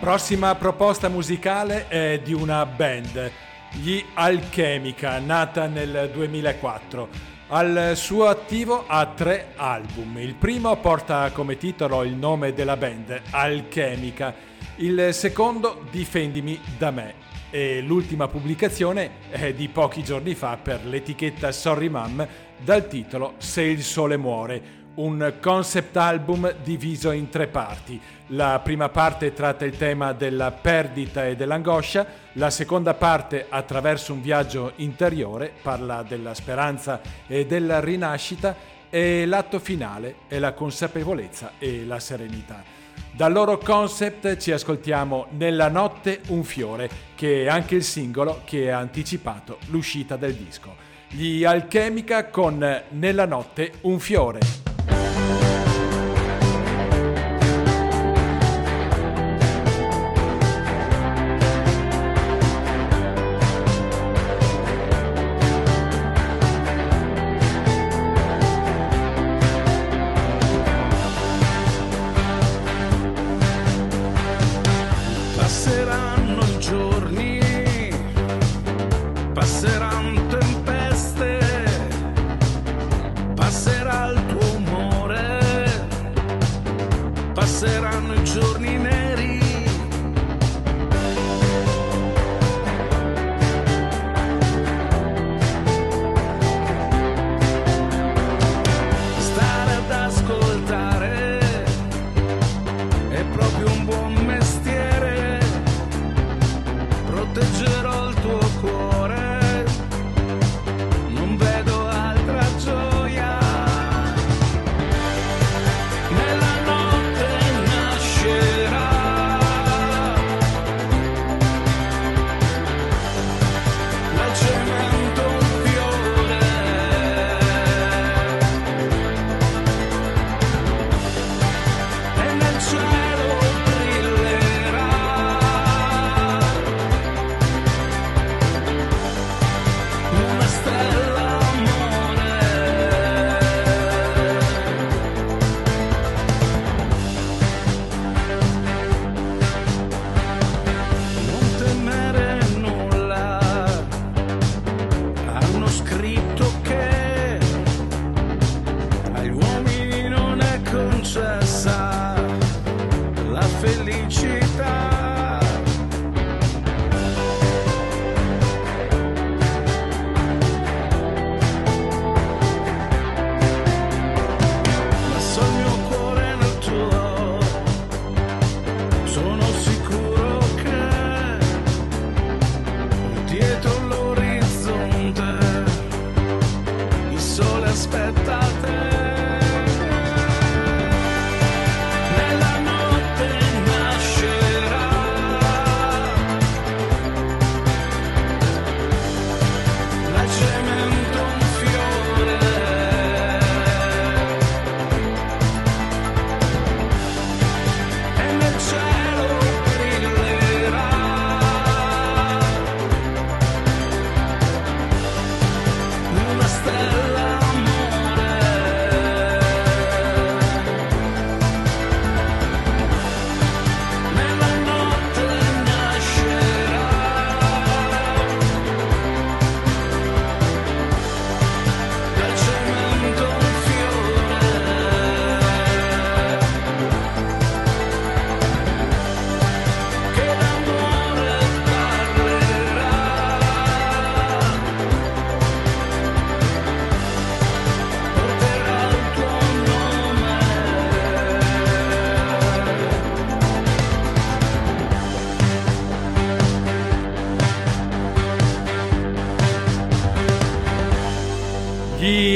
Prossima proposta musicale è di una band, gli Alchemica, nata nel 2004 al suo attivo ha tre album. Il primo porta come titolo il nome della band, Alchemica. Il secondo, Difendimi da me. E l'ultima pubblicazione è di pochi giorni fa per l'etichetta Sorry Mum dal titolo Se il sole muore un concept album diviso in tre parti. La prima parte tratta il tema della perdita e dell'angoscia, la seconda parte attraverso un viaggio interiore parla della speranza e della rinascita e l'atto finale è la consapevolezza e la serenità. Dal loro concept ci ascoltiamo Nella notte un fiore, che è anche il singolo che ha anticipato l'uscita del disco. Gli Alchemica con Nella notte un fiore.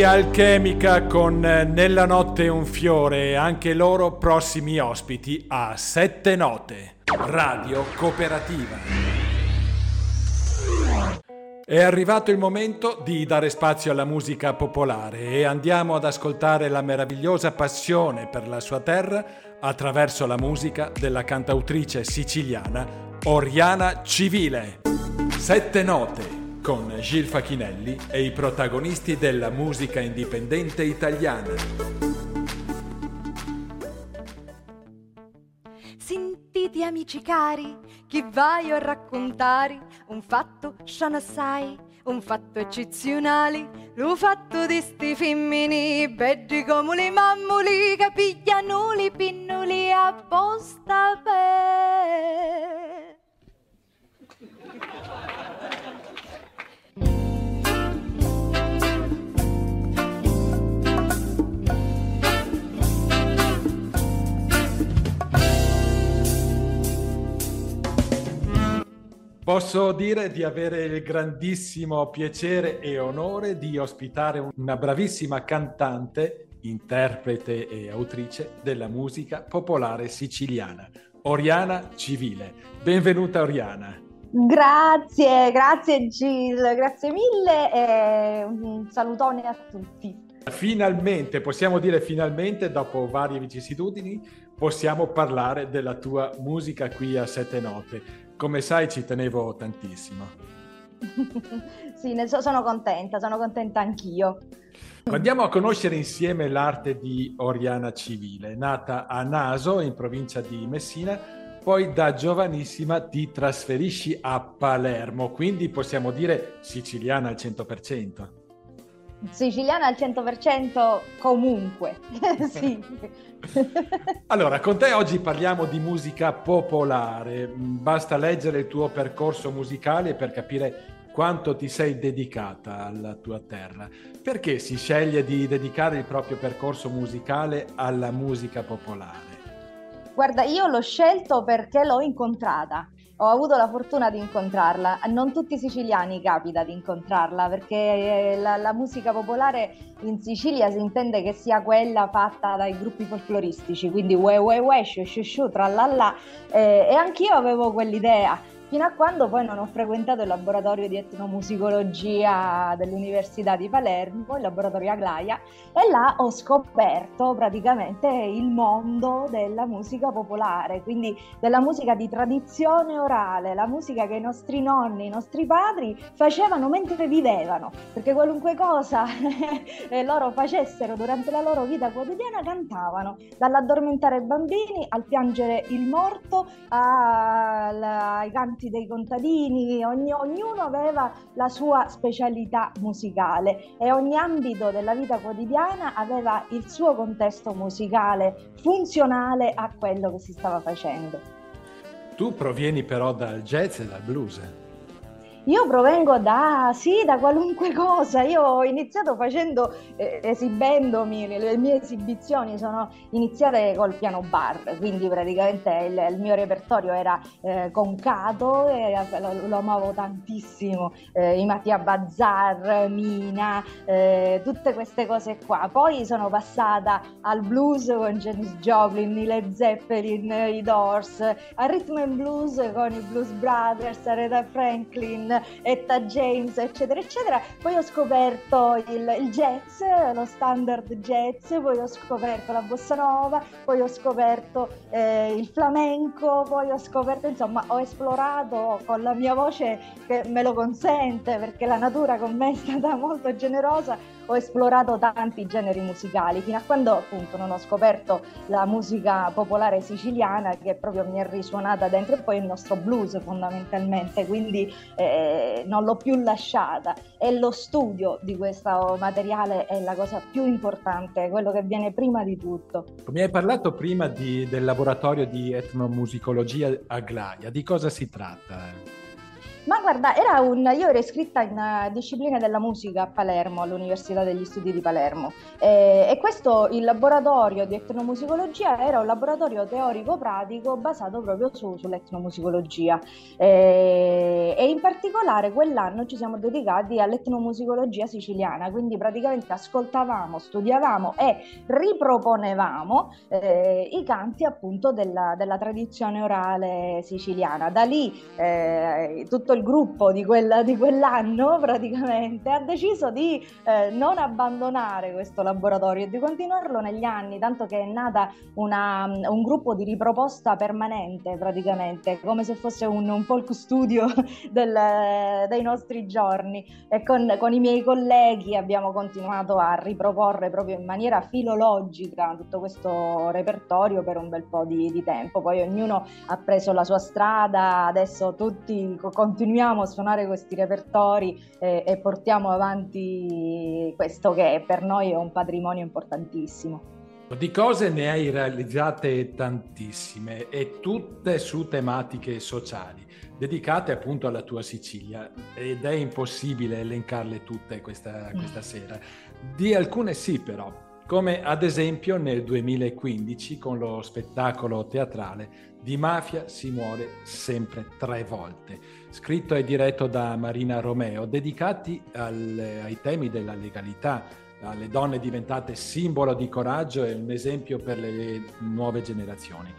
Alchemica con Nella notte un fiore, anche loro prossimi ospiti a Sette Note, Radio Cooperativa. È arrivato il momento di dare spazio alla musica popolare e andiamo ad ascoltare la meravigliosa passione per la sua terra attraverso la musica della cantautrice siciliana Oriana Civile. Sette note con Gil Facchinelli e i protagonisti della musica indipendente italiana. Sentite amici cari, che voglio raccontare un fatto sciano assai, un fatto eccezionale, lo fatto di sti femmini, beggi come le mammoli che pigliano le pinnoli apposta per... Posso dire di avere il grandissimo piacere e onore di ospitare una bravissima cantante interprete e autrice della musica popolare siciliana, Oriana Civile. Benvenuta Oriana. Grazie, grazie Gil, grazie mille e un salutone a tutti. Finalmente, possiamo dire finalmente, dopo varie vicissitudini, possiamo parlare della tua musica qui a Sette Note. Come sai ci tenevo tantissimo. sì, ne so- sono contenta, sono contenta anch'io. Andiamo a conoscere insieme l'arte di Oriana Civile, nata a Naso, in provincia di Messina, poi da giovanissima ti trasferisci a Palermo, quindi possiamo dire siciliana al 100%. Siciliana al 100% comunque, sì. Allora, con te oggi parliamo di musica popolare. Basta leggere il tuo percorso musicale per capire quanto ti sei dedicata alla tua terra. Perché si sceglie di dedicare il proprio percorso musicale alla musica popolare? Guarda, io l'ho scelto perché l'ho incontrata. Ho avuto la fortuna di incontrarla. Non tutti i siciliani capita di incontrarla perché eh, la, la musica popolare in Sicilia si intende che sia quella fatta dai gruppi folcloristici, quindi ue ue ue, shu shu shu, trallalla. Eh, e anch'io avevo quell'idea. Fino a quando poi non ho frequentato il laboratorio di etnomusicologia dell'Università di Palermo, il laboratorio Aglaia, e là ho scoperto praticamente il mondo della musica popolare, quindi della musica di tradizione orale, la musica che i nostri nonni, i nostri padri facevano mentre vivevano, perché qualunque cosa loro facessero durante la loro vita quotidiana cantavano, dall'addormentare i bambini al piangere il morto ai canti dei contadini, ogni- ognuno aveva la sua specialità musicale e ogni ambito della vita quotidiana aveva il suo contesto musicale funzionale a quello che si stava facendo. Tu provieni però dal jazz e dal blues. Io provengo da, sì, da qualunque cosa. Io ho iniziato facendo, eh, esibendomi, le, le mie esibizioni sono iniziate col piano bar, quindi praticamente il, il mio repertorio era eh, concato, e lo, lo amavo tantissimo, eh, i Mattia Bazzar, Mina, eh, tutte queste cose qua. Poi sono passata al blues con Janis Joplin, i Led Zeppelin, i Doors, al rhythm and blues con i Blues Brothers, Aretha Franklin, Etta James, eccetera, eccetera. Poi ho scoperto il, il jazz, lo standard jazz, poi ho scoperto la bossa nova, poi ho scoperto eh, il flamenco, poi ho scoperto, insomma, ho esplorato con la mia voce che me lo consente, perché la natura con me è stata molto generosa, ho esplorato tanti generi musicali, fino a quando appunto non ho scoperto la musica popolare siciliana che proprio mi è risuonata dentro e poi il nostro blues fondamentalmente, quindi eh, non l'ho più lasciata e lo studio di questo materiale è la cosa più importante, quello che viene prima di tutto. Mi hai parlato prima di- del laboratorio di etnomusicologia a Glaia. Di cosa si tratta? Ma guarda, era un, io ero iscritta in eh, discipline della musica a Palermo, all'Università degli Studi di Palermo, Eh, e questo, il laboratorio di etnomusicologia, era un laboratorio teorico-pratico basato proprio su- sull'etnomusicologia. Eh, e in particolare quell'anno ci siamo dedicati all'etnomusicologia siciliana, quindi praticamente ascoltavamo, studiavamo e riproponevamo eh, i canti appunto della, della tradizione orale siciliana. Da lì eh, tutto il gruppo di, quella- di quell'anno praticamente ha deciso di eh, non abbandonare questo laboratorio e di continuarlo negli anni, tanto che è nata una- un gruppo di riproposta permanente praticamente, come se fosse un, un folk studio del- dei nostri giorni e con, con i miei colleghi abbiamo continuato a riproporre proprio in maniera filologica tutto questo repertorio per un bel po' di, di tempo. Poi ognuno ha preso la sua strada, adesso tutti co- continuiamo a suonare questi repertori eh, e portiamo avanti questo che per noi è un patrimonio importantissimo. Di cose ne hai realizzate tantissime e tutte su tematiche sociali, dedicate appunto alla tua Sicilia ed è impossibile elencarle tutte questa, questa sera. Di alcune sì però, come ad esempio nel 2015 con lo spettacolo teatrale Di mafia si muore sempre tre volte, scritto e diretto da Marina Romeo, dedicati al- ai temi della legalità, alle donne diventate simbolo di coraggio e un esempio per le nuove generazioni.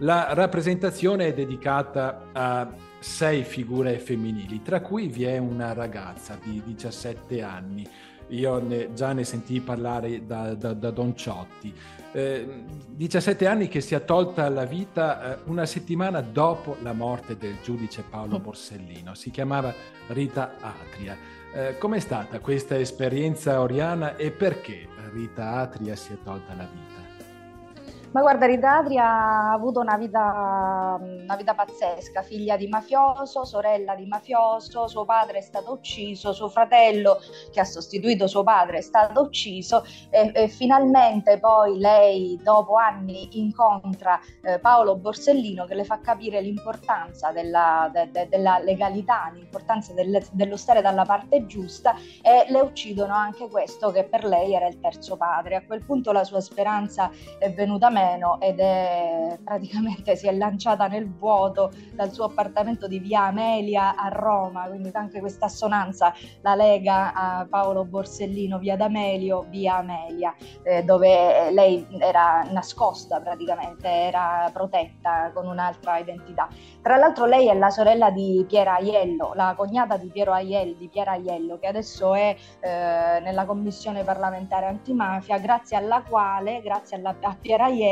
La rappresentazione è dedicata a sei figure femminili, tra cui vi è una ragazza di 17 anni. Io ne- già ne sentii parlare da, da- da Don Ciotti. Eh, 17 anni che si è tolta la vita eh, una settimana dopo la morte del giudice Paolo Borsellino. Si chiamava Rita Atria. Eh, com'è stata questa esperienza oriana e perché Rita Atria si è tolta la vita? Ma guarda, Rita Adria ha avuto una vita, una vita pazzesca, figlia di mafioso, sorella di mafioso, suo padre è stato ucciso, suo fratello che ha sostituito suo padre è stato ucciso e, e finalmente poi lei dopo anni incontra eh, Paolo Borsellino che le fa capire l'importanza della, de- de- della legalità, l'importanza del- dello stare dalla parte giusta e le uccidono anche questo che per lei era il terzo padre. A quel punto la sua speranza è venuta meno ed è praticamente si è lanciata nel vuoto dal suo appartamento di via Amelia a Roma, quindi anche questa assonanza la lega a Paolo Borsellino via D'Amelio, via Amelia, eh, dove lei era nascosta praticamente, era protetta con un'altra identità. Tra l'altro lei è la sorella di Piera Aiello, la cognata di Piero Aiello, di Piera Aiello, che adesso è eh, nella commissione parlamentare antimafia, grazie alla quale, grazie alla, a Piera Aiello,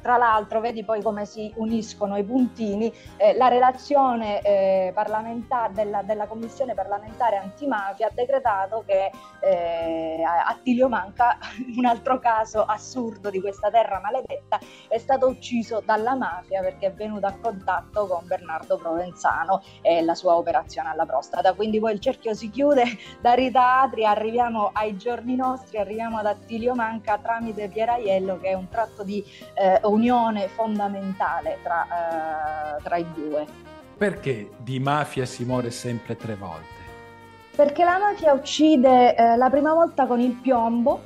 tra l'altro vedi poi come si uniscono i puntini, eh, la relazione eh, parlamentare della, della commissione parlamentare antimafia ha decretato che eh, Attilio Manca, un altro caso assurdo di questa terra maledetta, è stato ucciso dalla mafia perché è venuto a contatto con Bernardo Provenzano e la sua operazione alla prostata. Quindi poi il cerchio si chiude da Rita Atria, arriviamo ai giorni nostri, arriviamo ad Attilio Manca tramite Pieraiello che è un tratto di eh, unione fondamentale tra, eh, tra i due. Perché di mafia si muore sempre tre volte? Perché la mafia uccide eh, la prima volta con il piombo,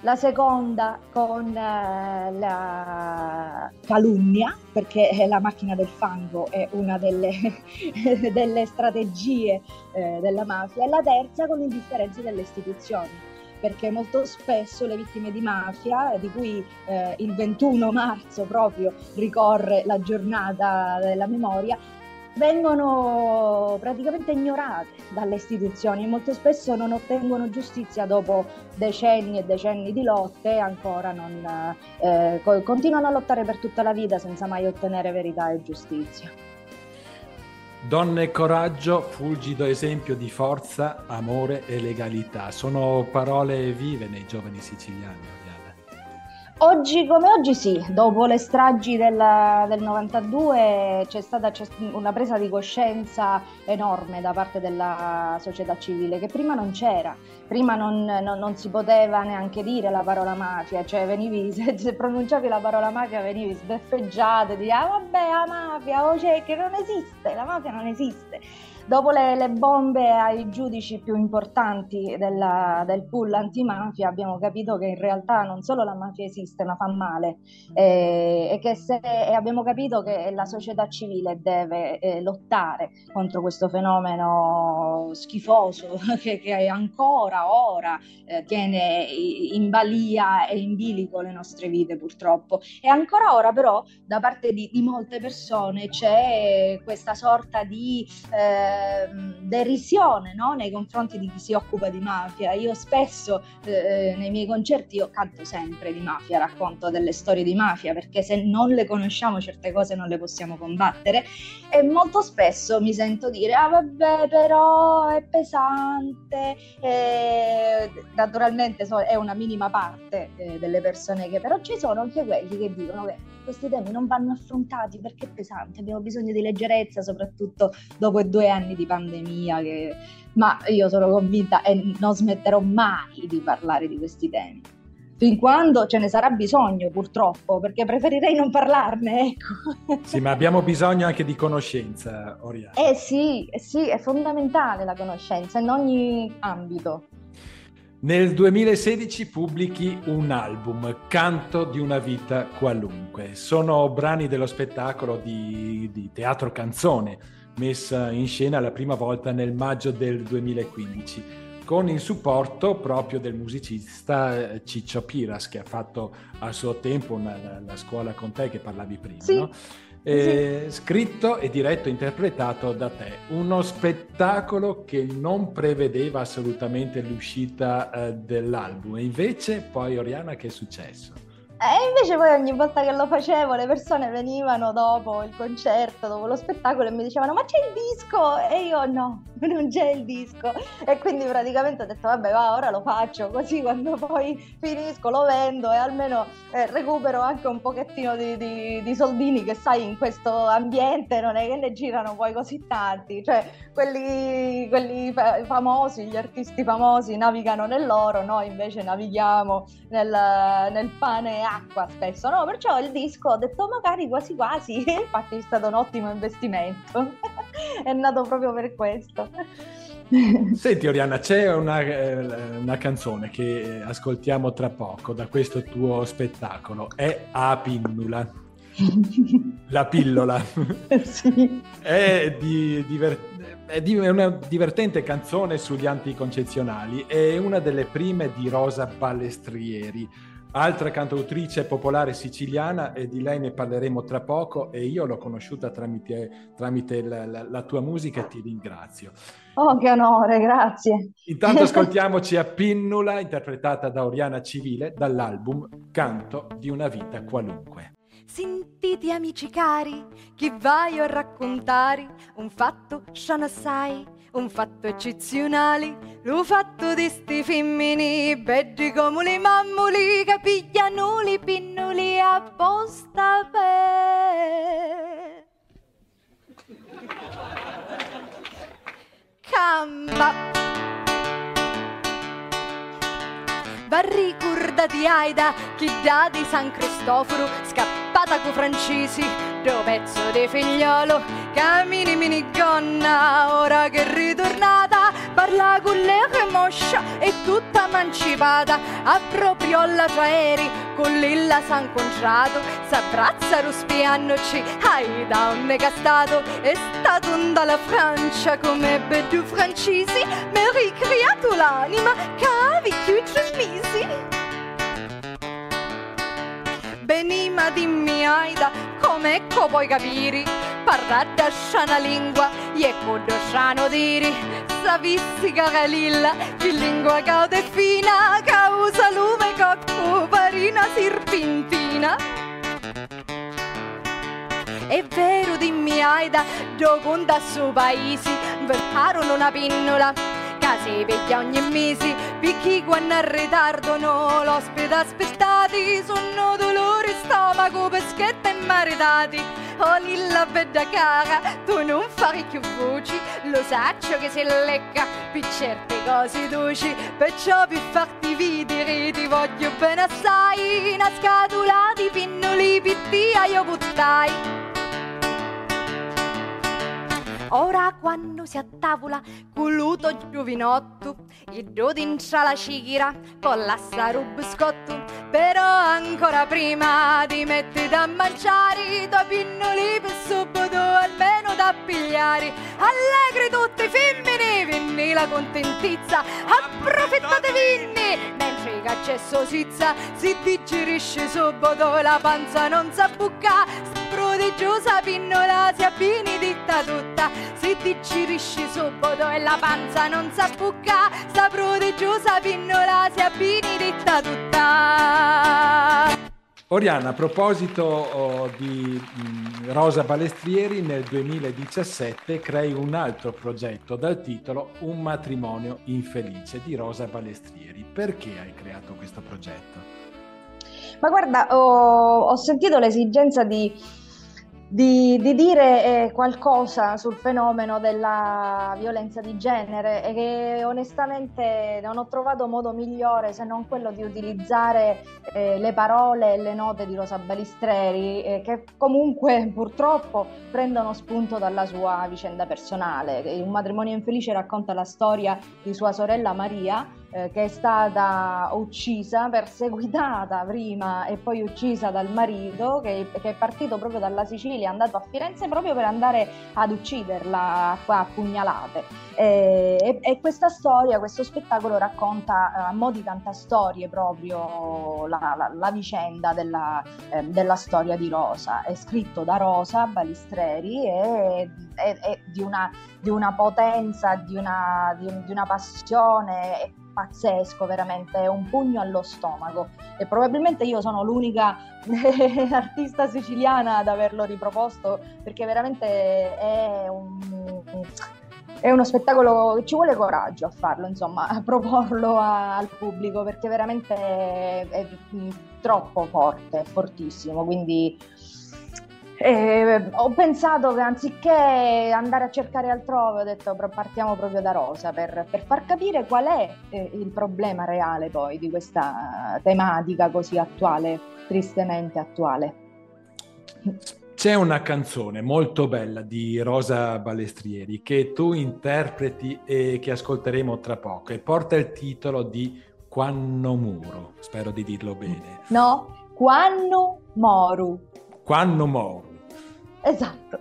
la seconda con eh, la calunnia, perché eh, la macchina del fango è una delle, delle strategie eh, della mafia, e la terza con l'indifferenza delle istituzioni. Perché molto spesso le vittime di mafia, di cui eh, il 21 marzo proprio ricorre la giornata della memoria, vengono praticamente ignorate dalle istituzioni e molto spesso non ottengono giustizia dopo decenni e decenni di lotte ancora non, eh, co- continuano a lottare per tutta la vita senza mai ottenere verità e giustizia. Donne e coraggio, fulgido esempio di forza, amore e legalità. Sono parole vive nei giovani siciliani. Oggi come oggi sì, dopo le stragi del, del 92 c'è stata una presa di coscienza enorme da parte della società civile che prima non c'era, prima non, non- non si poteva neanche dire la parola mafia, cioè venivi, se, se pronunciavi la parola mafia venivi sbeffeggiata, di ah vabbè la mafia, oh, cioè, che non esiste, la mafia non esiste. Dopo le, le bombe ai giudici più importanti della- del pool antimafia abbiamo capito che in realtà non solo la mafia esiste ma fa male. Eh, e, che se, e abbiamo capito che la società civile deve eh, lottare contro questo fenomeno schifoso che, che ancora ora eh, tiene in balia e in bilico le nostre vite purtroppo. E ancora ora però da parte di, di molte persone c'è questa sorta di ehm, derisione no? nei confronti di chi si occupa di mafia. Io spesso eh, nei miei concerti io canto sempre di mafia, racconto delle storie di mafia perché se non le conosciamo certe cose non le possiamo combattere e molto spesso mi sento dire ah vabbè però è pesante eh, naturalmente so- è una minima parte eh, delle persone che però ci sono anche quelli che dicono che questi temi non vanno affrontati perché è pesante abbiamo bisogno di leggerezza soprattutto dopo due anni di pandemia che- ma io sono convinta e non smetterò mai di parlare di questi temi fin quando ce ne sarà bisogno purtroppo perché preferirei non parlarne ecco Sì, ma abbiamo bisogno anche di conoscenza, Oriana. Eh sì, eh sì, è fondamentale la conoscenza in ogni ambito. Nel 2016 pubblichi un album, Canto di una vita qualunque. Sono brani dello spettacolo di, di teatro canzone, messa in scena la prima volta nel maggio del 2015. con il supporto proprio del musicista eh, Ciccio Piras che ha fatto a suo tempo una- la, la scuola con te che parlavi prima. Sì. no? Eh, Scritto e diretto e interpretato da te, uno spettacolo che non prevedeva assolutamente l'uscita eh, dell'album e invece poi Oriana che è successo? E invece poi ogni volta che lo facevo le persone venivano dopo il concerto, dopo lo spettacolo e mi dicevano ma c'è il disco? E io no, non c'è il disco. E quindi praticamente ho detto vabbè va ora lo faccio così quando poi finisco lo vendo e almeno eh, recupero anche un pochettino di, di- di soldini che sai in questo ambiente non è che ne girano poi così tanti. Cioè quelli, quelli fa- famosi, gli artisti famosi navigano nell'oro, noi invece navighiamo nel, nel pane acqua spesso, no? Perciò il disco ho detto magari quasi quasi, infatti è stato un ottimo investimento, è nato proprio per questo. Senti Oriana, c'è una, eh, una canzone che ascoltiamo tra poco da questo tuo spettacolo, è A Pinnula, la pillola. sì. È, di, diver- è di- è una divertente canzone sugli anticoncezionali, è una delle prime di Rosa Ballestrieri, altra cantautrice popolare siciliana e di lei ne parleremo tra poco e io l'ho conosciuta tramite, tramite la, la- la tua musica e ti ringrazio. Oh, che onore, grazie. Intanto ascoltiamoci a Pinnula, interpretata da Oriana Civile, dall'album Canto di una vita qualunque. Sentite amici cari, che vai a raccontare un fatto sciano assai, un fatto eccezionale, lo fatto di sti femmini, belli come le mammoli, che pigliano le pinnoli apposta per... Camba! Va ricordati Aida che da di San Cristoforo scappata co francesi do pezzo di figliolo cammini minigonna ora che è ritornata parla con che moscia e tutta emancipata a proprio alla aerei con lilla s'ha incontrato s'abbrazzano spiannoci Aida un è stato è stato dalla Francia come bedù francesi mi ha ricreato l'anima che avevi chiuso mesi Benima dimmi Aida, come ecco puoi capire? Parla da sciana lingua, e ecco sciano diri. Sapissi caralilla, che lingua cauda e fina, causa lume cocco, parina sirpintina. È vero, dimmi Aida, do conta suo paese, verparono una pinnola, che si piglia ogni mese, picchi quando è in ritardo, no, l'ospite aspettati, sono dolore stomaco, peschetta e maritati. Oh lilla bella cara, tu non fare più voci, lo saccio che si lecca, per certe cose dolci, perciò per farti vedere ti voglio bene assai, una scatola di pinnoli pittia io buttai. Ora quando si attavola culuto giovinotto e dodincia la cichira con l'assaro biscotto però ancora prima di mettiti a mangiare i tuoi pinnoli per subito almeno da pigliare. Allegri tutte femmine vinni la contentizza. Approfittate vinni mentre che c'è sosizza. Si digerisce subito la panza non sa bucca prodigiosa pinnola si abbini ditta tutta si digerisce subito e la panza non sa bucca sta prodigiosa pinnola si abbini ditta tutta Oriana, a proposito oh, di mm, Rosa Balestrieri, nel 2017 crei un altro progetto dal titolo Un matrimonio infelice di Rosa Balestrieri. Perché hai creato questo progetto? Ma guarda, ho, ho sentito l'esigenza di, di- di dire eh, qualcosa sul fenomeno della violenza di genere e che onestamente non ho trovato modo migliore se non quello di utilizzare eh, le parole e le note di Rosa Balistreri, eh, che comunque purtroppo prendono spunto dalla sua vicenda personale. Un matrimonio infelice racconta la storia di sua sorella Maria, eh, che è stata uccisa, perseguitata prima e poi uccisa dal marito, che, che è partito proprio dalla Sicilia, è andato a Firenze proprio per andare ad ucciderla qua a pugnalate. Eh, E, e questa storia, questo spettacolo racconta eh, a mo' di tanta storie proprio la, la- la vicenda della, eh, della storia di Rosa. È scritto da Rosa Balistreri e è, di, una, di una potenza, di una, di di una passione. Pazzesco, veramente, è un pugno allo stomaco e probabilmente io sono l'unica artista siciliana ad averlo riproposto perché veramente è un, è uno spettacolo ci vuole coraggio a farlo, insomma, a proporlo a- al pubblico perché veramente è, è, troppo forte, fortissimo. Quindi eh, ho pensato che anziché andare a cercare altrove, ho detto "Pro- partiamo proprio da Rosa per, per far capire qual è eh, il problema reale poi di questa tematica così attuale, tristemente attuale. C'è una canzone molto bella di Rosa Balestrieri che tu interpreti e che ascolteremo tra poco e porta il titolo di Quanno Muro, spero di dirlo bene. No? Quanno Moru. Quanno Moro. Esatto.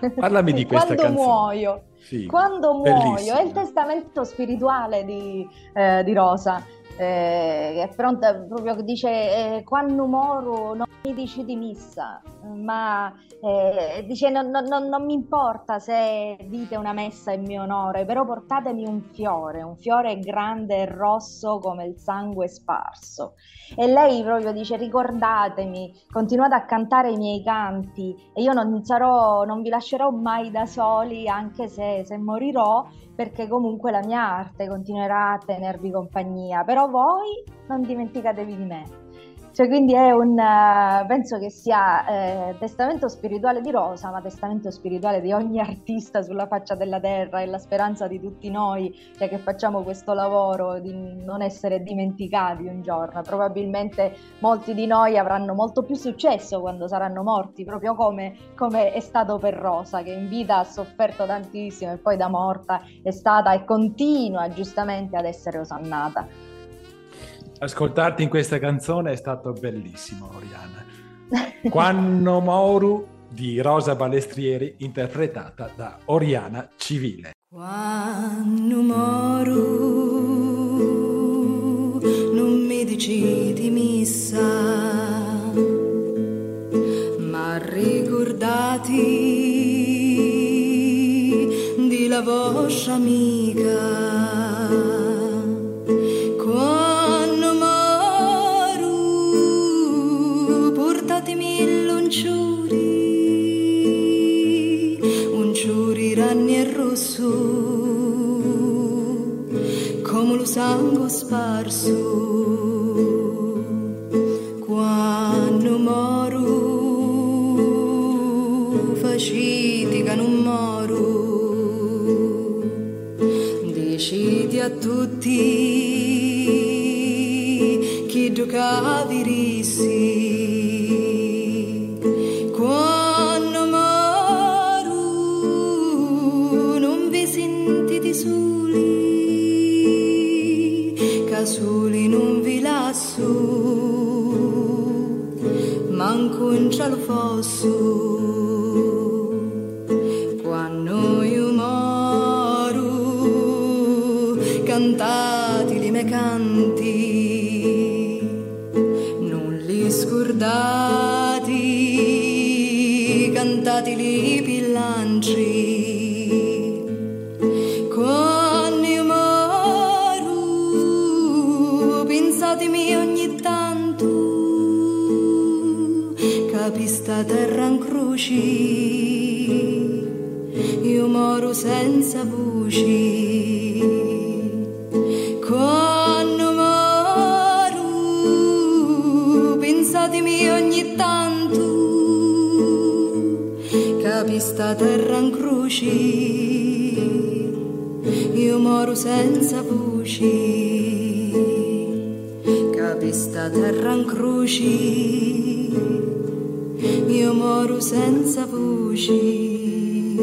Parlami di questa Quando canzone. muoio. Sì, Quando muoio, bellissima. è il testamento spirituale di, eh, di Rosa, eh, è pronta proprio dice eh, quando moro non mi dici di missa, ma eh, dice non, non- non- non mi importa se dite una messa in mio onore, però portatemi un fiore, un fiore grande e rosso come il sangue sparso. E lei proprio dice ricordatemi, continuate a cantare i miei canti e io non sarò, non vi lascerò mai da soli anche se, se morirò perché comunque la mia arte continuerà a tenervi compagnia, però voi non dimenticatevi di me. Cioè, quindi è un, eh, penso che sia eh, testamento spirituale di Rosa, ma testamento spirituale di ogni artista sulla faccia della terra e la speranza di tutti noi cioè, che facciamo questo lavoro di non essere dimenticati un giorno. Probabilmente molti di noi avranno molto più successo quando saranno morti, proprio come, come è stato per Rosa, che in vita ha sofferto tantissimo e poi da morta è stata e continua giustamente ad essere osannata. Ascoltarti in questa canzone è stato bellissimo, Oriana. Quanno Moru di Rosa Balestrieri, interpretata da Oriana Civile. Quando moro non mi dici di missa, ma ricordati di la vostra amica. Portatemi l'unciuri, unciuri ranni e rosso come lo sangue sparso. Quando moro faciti che non moro decidi a tutti chi giocavi rissi cielo io moro senza voci. Quando moro pensatemi ogni tanto. Capista terra in croci io moro senza voci. Capista terra in croci io moro senza voci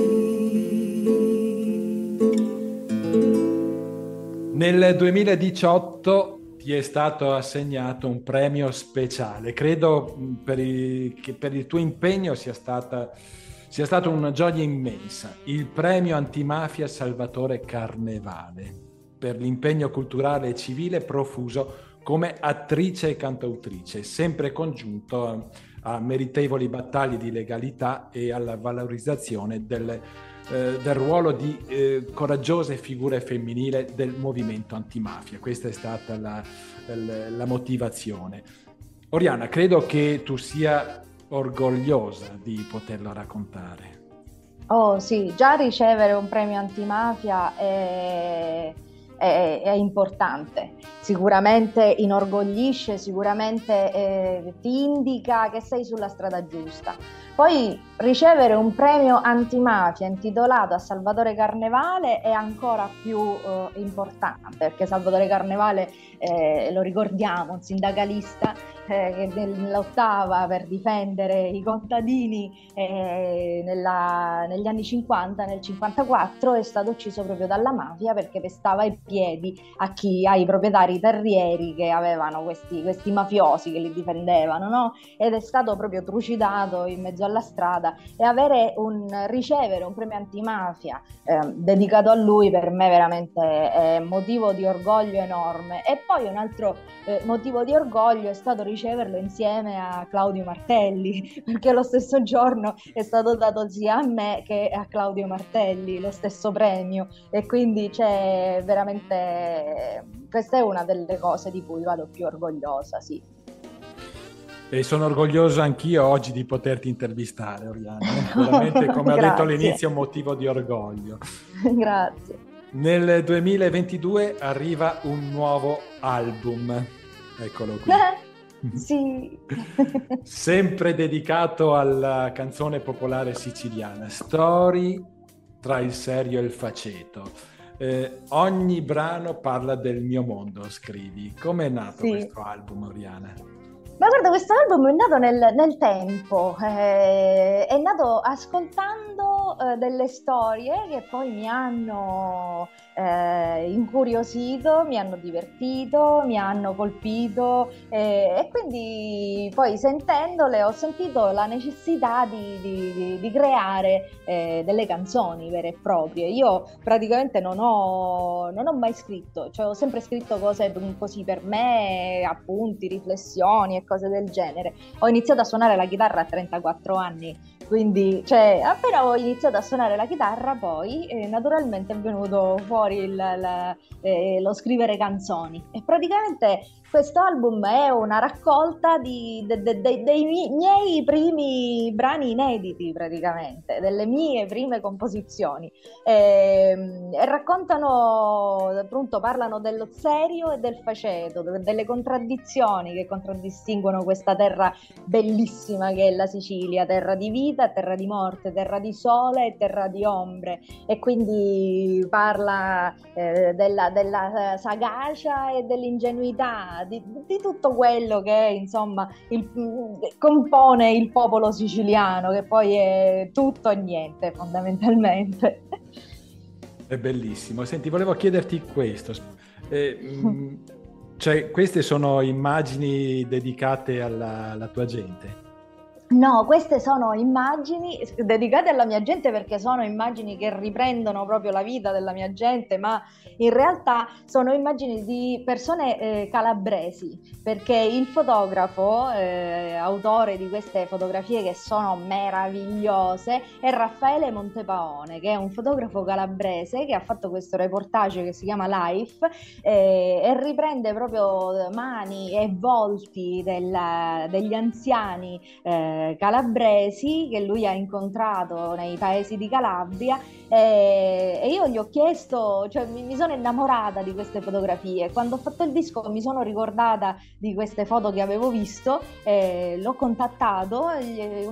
Nel Nel 2018 ti è stato assegnato un premio speciale. Credo mh, per il, che per il tuo impegno sia stata, sia stata una gioia immensa. Il premio antimafia Salvatore Carnevale per l'impegno culturale e civile profuso come attrice e cantautrice, sempre congiunto a, meritevoli battaglie di legalità e alla valorizzazione del, eh, del ruolo di eh, coraggiose figure femminili del movimento antimafia. Questa è stata la, la- la motivazione. Oriana, credo che tu sia orgogliosa di poterlo raccontare. Oh sì, già ricevere un premio antimafia è, è- è importante, sicuramente inorgoglisce, sicuramente eh, ti indica che sei sulla strada giusta. Poi ricevere un premio antimafia intitolato a Salvatore Carnevale è ancora più eh, importante, perché Salvatore Carnevale, eh, lo ricordiamo, un sindacalista eh, che nel- lottava per difendere i contadini eh, nella- negli anni 50, nel 54 è stato ucciso proprio dalla mafia perché pestava i piedi chi, ai proprietari terrieri che avevano questi, questi mafiosi che li difendevano, no? Ed è stato proprio trucidato in mezzo alla strada e avere un, ricevere un premio antimafia eh, dedicato a lui per me veramente è motivo di orgoglio enorme. E poi un altro eh, motivo di orgoglio è stato riceverlo insieme a Claudio Martelli, perché lo stesso giorno è stato dato sia a me che a Claudio Martelli lo stesso premio e quindi c'è veramente questa è una delle cose di cui vado più orgogliosa, sì. E sono orgoglioso anch'io oggi di poterti intervistare, Oriana. Veramente, come ho detto all'inizio, un motivo di orgoglio. Grazie. Nel 2022 arriva un nuovo album. Eccolo qui. sì. Sempre dedicato alla canzone popolare siciliana. Story tra il serio e il faceto. Eh, ogni brano parla del mio mondo, scrivi. Come è nato Sì. questo album, Oriana? Ma guarda, questo album è nato nel, nel tempo, eh, è nato ascoltando eh, delle storie che poi mi hanno eh, incuriosito, mi hanno divertito, mi hanno colpito eh, e quindi poi sentendole ho sentito la necessità di, di- di- di creare eh, delle canzoni vere e proprie. Io praticamente non ho, non ho mai scritto, cioè ho sempre scritto cose così per me, appunti, riflessioni cose del genere. Ho iniziato a suonare la chitarra a 34 anni, quindi cioè, appena ho iniziato a suonare la chitarra poi eh, naturalmente è venuto fuori il- la- eh, lo scrivere canzoni e praticamente questo album è una raccolta di- de- de- de- dei mi- miei primi brani inediti praticamente, delle mie prime composizioni Ehm, e raccontano, appunto, parlano dello serio e del faceto, de- delle contraddizioni che contraddistinguono questa terra bellissima che è la Sicilia, terra di vita, terra di morte, terra di sole e terra di ombre. E quindi parla eh, della, della, eh, sagacia e dell'ingenuità, di, di tutto quello che insomma il- compone il popolo siciliano, che poi è tutto e niente fondamentalmente. È bellissimo. Senti, volevo chiederti questo. Eh, mh, cioè, queste sono immagini dedicate alla, alla tua gente. No, queste sono immagini dedicate alla mia gente perché sono immagini che riprendono proprio la vita della mia gente, ma in realtà sono immagini di persone eh, calabresi, perché il fotografo, eh, autore di queste fotografie che sono meravigliose, è Raffaele Montepaone, che è un fotografo calabrese che ha fatto questo reportage che si chiama Life eh, e riprende proprio mani e volti della- degli anziani calabresi che lui ha incontrato nei paesi di Calabria e, e io gli ho chiesto, cioè mi, mi sono innamorata di queste fotografie. Quando ho fatto il disco mi sono ricordata di queste foto che avevo visto, e l'ho contattato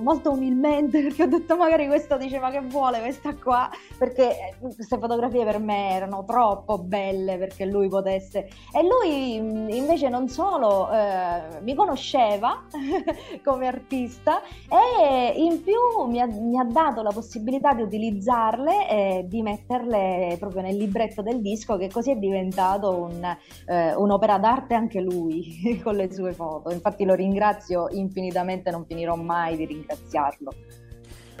molto umilmente perché ho detto magari questo diceva che vuole questa qua, perché eh, queste fotografie per me erano troppo belle perché lui potesse. E lui invece non solo eh, mi conosceva come artista, e in più mi ha, mi ha dato la possibilità di utilizzarle e di metterle proprio nel libretto del disco che così è diventato un, eh, un'opera d'arte anche lui con le sue foto. Infatti lo ringrazio infinitamente, non finirò mai di ringraziarlo.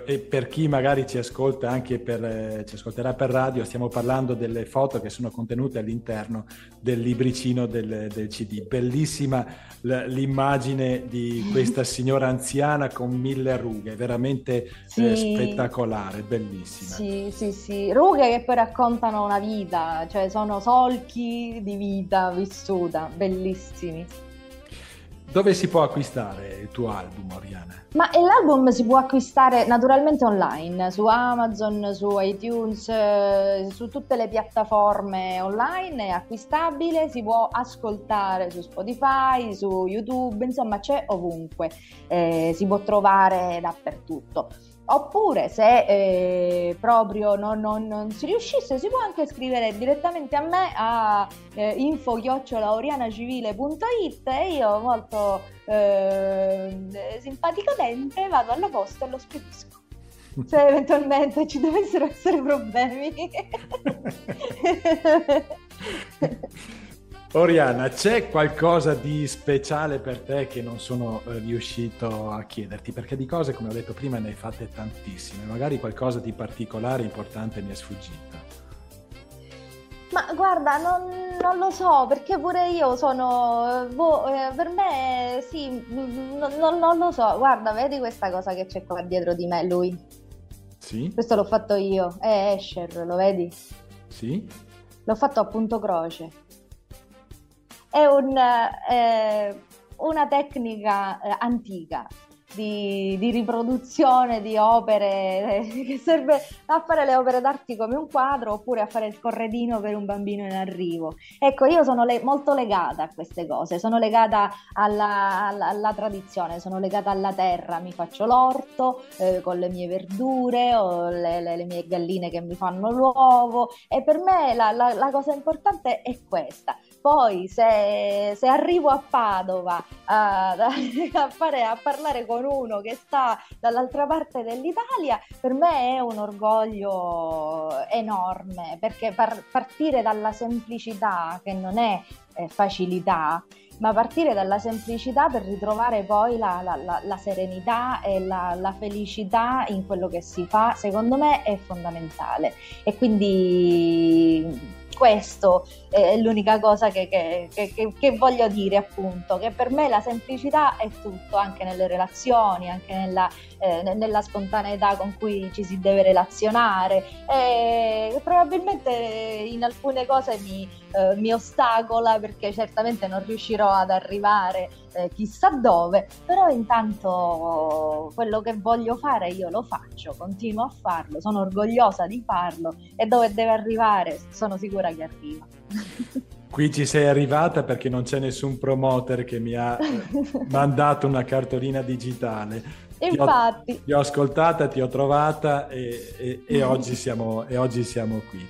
E per chi magari ci ascolta anche per, eh, ci ascolterà per radio, stiamo parlando delle foto che sono contenute all'interno del libricino del, del CD. Bellissima l'immagine di questa signora anziana con mille rughe, veramente eh, Sì. spettacolare, bellissima. Sì, sì, sì, rughe che poi raccontano una vita, cioè sono solchi di vita vissuta, bellissimi. Dove si può acquistare il tuo album, Oriana? Ma l'album si può acquistare naturalmente online, su Amazon, su iTunes, eh, su tutte le piattaforme online, è acquistabile, si può ascoltare su Spotify, su YouTube, insomma c'è ovunque, eh, si può trovare dappertutto. Oppure se eh, proprio non, non- non si riuscisse si può anche scrivere direttamente a me a eh, info-orianacivile.it e io molto eh, simpaticamente vado alla posta e lo spedisco. Se eventualmente ci dovessero essere problemi. Oriana, c'è qualcosa di speciale per te che non sono eh, riuscito a chiederti? Perché di cose, come ho detto prima, ne hai fatte tantissime. Magari qualcosa di particolare, importante mi è sfuggito. Ma guarda, non, non lo so, perché pure io sono, boh, eh, per me sì, mm, non, non- non lo so. Guarda, vedi questa cosa che c'è qua dietro di me, lui. Sì? Questo l'ho fatto io, è Escher, lo vedi? Sì? L'ho fatto a punto croce. È un, eh, una tecnica eh, antica di, di riproduzione di opere eh, che serve a fare le opere d'arte come un quadro oppure a fare il corredino per un bambino in arrivo. Ecco, io sono le- molto legata a queste cose, sono legata alla, alla- alla tradizione, sono legata alla terra, mi faccio l'orto eh, con le mie verdure o le, le- le mie galline che mi fanno l'uovo e per me la, la- la cosa importante è questa. Poi se, se arrivo a Padova a, a fare- a parlare con uno che sta dall'altra parte dell'Italia, per me è un orgoglio enorme perché par- partire dalla semplicità, che non è eh, facilità, ma partire dalla semplicità per ritrovare poi la, la- la- la serenità e la felicità in quello che si fa, secondo me è fondamentale. E quindi questo è l'unica cosa che, che- che- che- voglio dire, appunto, che per me la semplicità è tutto, anche nelle relazioni, anche nella, eh, ne- nella spontaneità con cui ci si deve relazionare. E probabilmente in alcune cose mi, eh, mi ostacola perché certamente non riuscirò ad arrivare eh, chissà dove, però intanto quello che voglio fare io lo faccio, continuo a farlo, sono orgogliosa di farlo e dove deve arrivare sono sicura che arriva. Qui ci sei arrivata perché non c'è nessun promoter che mi ha eh, mandato una cartolina digitale. Ti ho- Infatti, Ti ho ascoltata, ti ho trovata e, e- e oggi, siamo, e oggi siamo qui.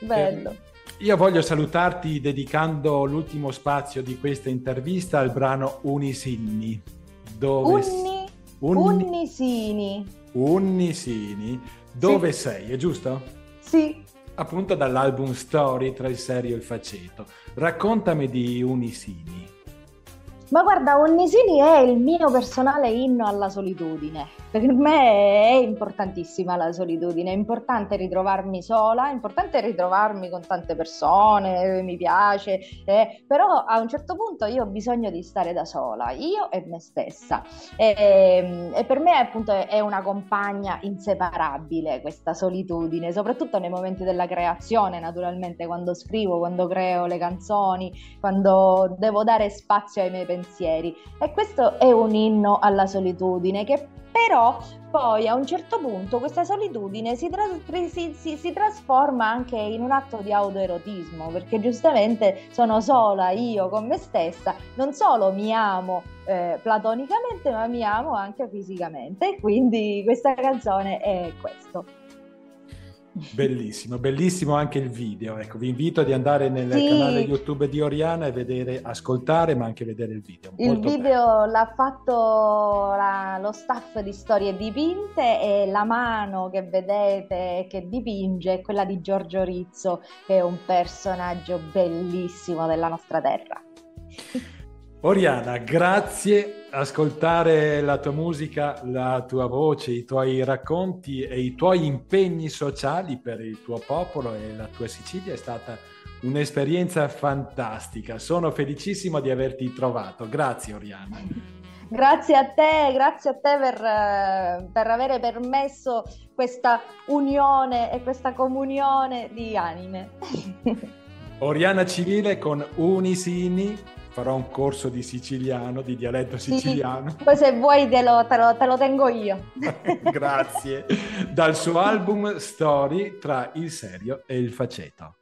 bello. Eh, io voglio salutarti dedicando l'ultimo spazio di questa intervista al brano Unisinni. Dove Unni, Unni- Unnisini, Unnisini. Dove sei, è giusto? sì. Appunto dall'album Story tra il serio e il faceto. Raccontami di Unisini. Ma guarda, Onnisini è il mio personale inno alla solitudine. Per me è importantissima la solitudine, è importante ritrovarmi sola, è importante ritrovarmi con tante persone, mi piace, eh, però a un certo punto io ho bisogno di stare da sola, io e me stessa. E, e per me appunto è, è una compagna inseparabile questa solitudine, soprattutto nei momenti della creazione, naturalmente, quando scrivo, quando creo le canzoni, quando devo dare spazio ai miei pensieri. E questo è un inno alla solitudine che però poi a un certo punto questa solitudine si, tras- si- si- si trasforma anche in un atto di autoerotismo, perché giustamente sono sola io con me stessa, non solo mi amo eh, platonicamente, ma mi amo anche fisicamente. Quindi questa canzone è questo. Bellissimo, bellissimo anche il video. Ecco, vi invito ad andare nel Sì. canale YouTube di Oriana e vedere, ascoltare, ma anche vedere il video. Il Molto bello. video l'ha fatto la- lo staff di Storie Dipinte e la mano che vedete che dipinge è quella di Giorgio Rizzo, che è un personaggio bellissimo della nostra terra. Oriana, grazie. Ascoltare la tua musica, la tua voce, i tuoi racconti e i tuoi impegni sociali per il tuo popolo e la tua Sicilia è stata un'esperienza fantastica. Sono felicissimo di averti trovato. Grazie, Oriana. Grazie a te, grazie a te per, eh, per avere permesso questa unione e questa comunione di anime. Oriana Civile con Unisini. Farò un corso di siciliano, di dialetto Sì. siciliano. Poi se vuoi te lo, te lo- te lo tengo io. Grazie. Dal suo album Story tra il serio e il faceto.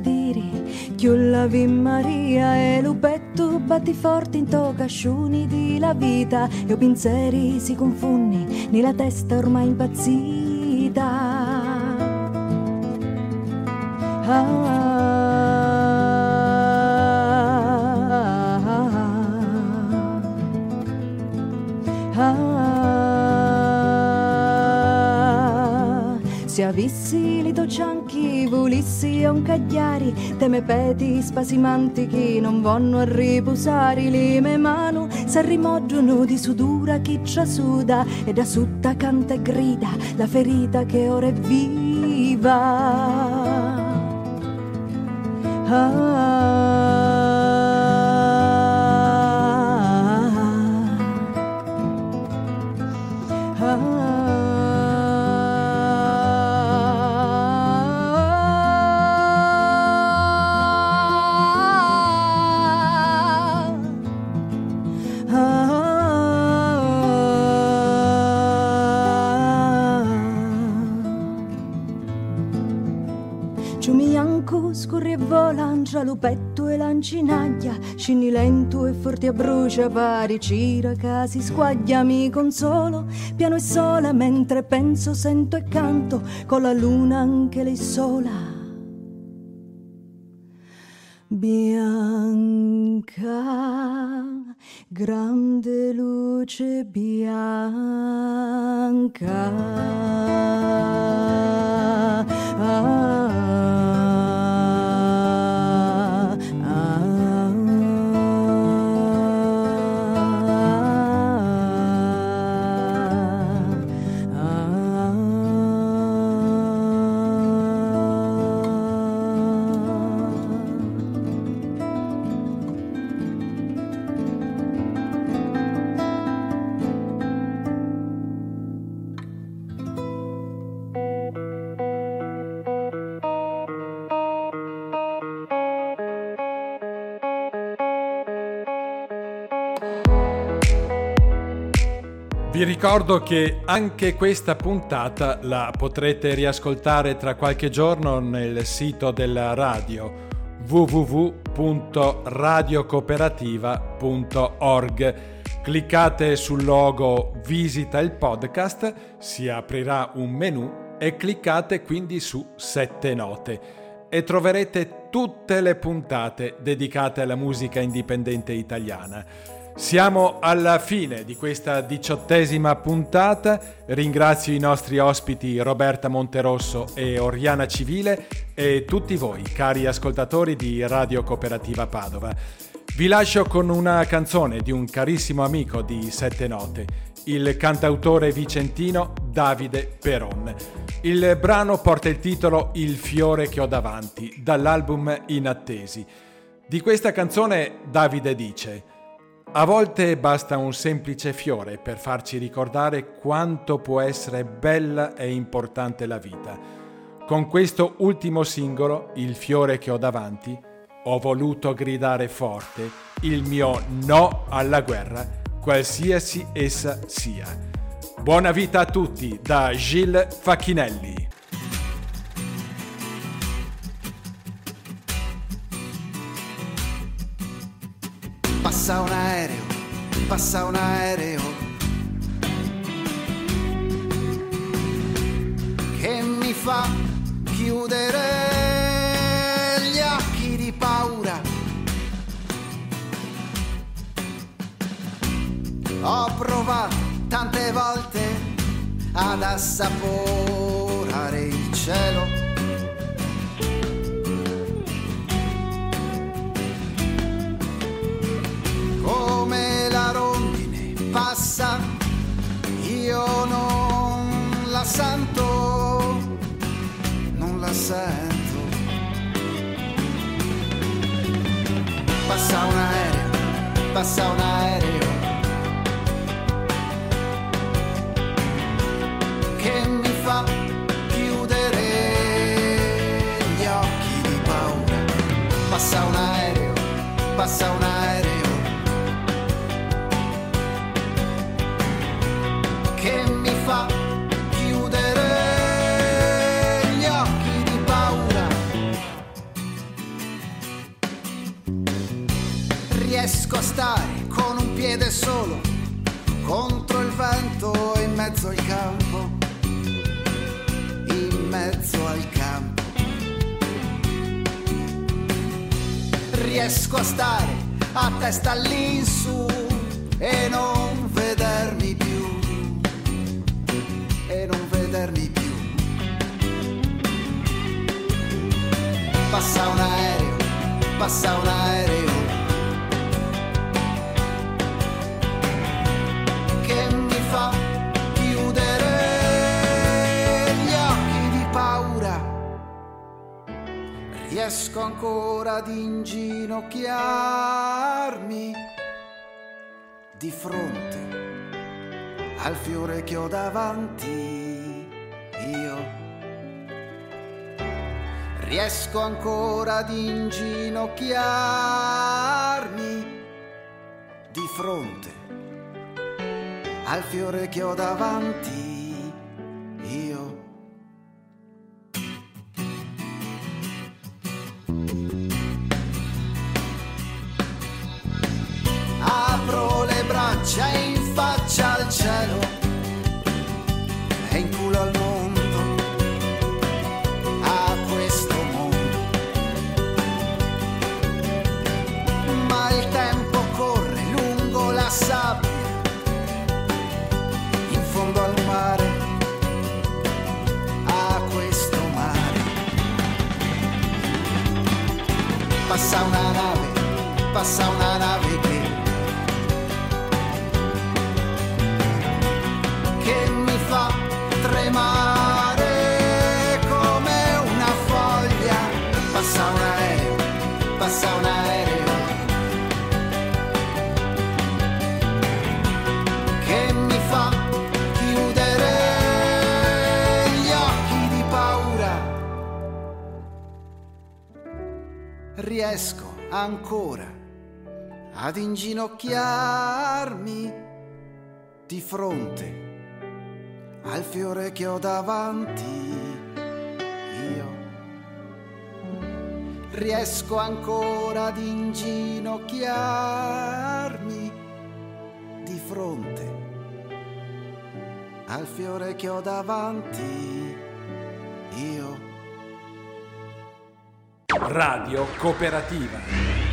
Dire, che la Ave Maria e lo petto batti forte in to casciuni di la vita, e o pensieri si confondi nella testa ormai impazzita. Ah, se avessi cianchi, volissi a un cagliari, teme peti spasimanti che non vanno a riposare, le mie mani s'arrimoggiano di sudura chi ci suda e da sutta canta e grida la ferita che ora è viva. Ciumianco vola, lancia lo petto e lancinaglia, scendi lento e forte a brucia, pari cira che si squaglia, mi consolo, piano e sola, mentre penso, sento e canto, con la luna anche lei sola. Bianca, grande luce bianca. Ah, Vi ricordo che anche questa puntata la potrete riascoltare tra qualche giorno nel sito della radio www.radiocooperativa.org. Cliccate sul logo Visita il podcast, si aprirà un menu e cliccate quindi su Sette Note e troverete tutte le puntate dedicate alla musica indipendente italiana. Siamo alla fine di questa diciottesima puntata. Ringrazio i nostri ospiti Roberta Monterosso e Oriana Civile e tutti voi, cari ascoltatori di Radio Cooperativa Padova. Vi lascio con una canzone di un carissimo amico di Sette Note, il cantautore vicentino Davide Peron. Il brano porta il titolo Il fiore che ho davanti, dall'album Inattesi. Di questa canzone Davide dice a volte basta un semplice fiore per farci ricordare quanto può essere bella e importante la vita. Con questo ultimo singolo, Il fiore che ho davanti, ho voluto gridare forte il mio no alla guerra, qualsiasi essa sia. Buona vita a tutti da Gilles Facchinelli. Passa un aereo, passa un aereo che mi fa chiudere gli occhi di paura. Ho provato tante volte ad assaporare il cielo. Come la rondine passa, io non la sento, non la sento. Passa un aereo, passa un aereo. Che mi fa chiudere gli occhi di paura. Passa un aereo, passa un aereo. Riesco a stare con un piede solo contro il vento in mezzo al campo, in mezzo al campo. Riesco a stare a testa all'insù e non vedermi più e non vedermi più. Passa un aereo, passa un aereo. Riesco ancora ad inginocchiarmi di fronte al fiore che ho davanti io. Riesco ancora ad inginocchiarmi di fronte al fiore che ho davanti Riesco ancora ad inginocchiarmi di fronte al fiore che ho davanti io. Riesco ancora ad inginocchiarmi di fronte al fiore che ho davanti io. Radio Cooperativa.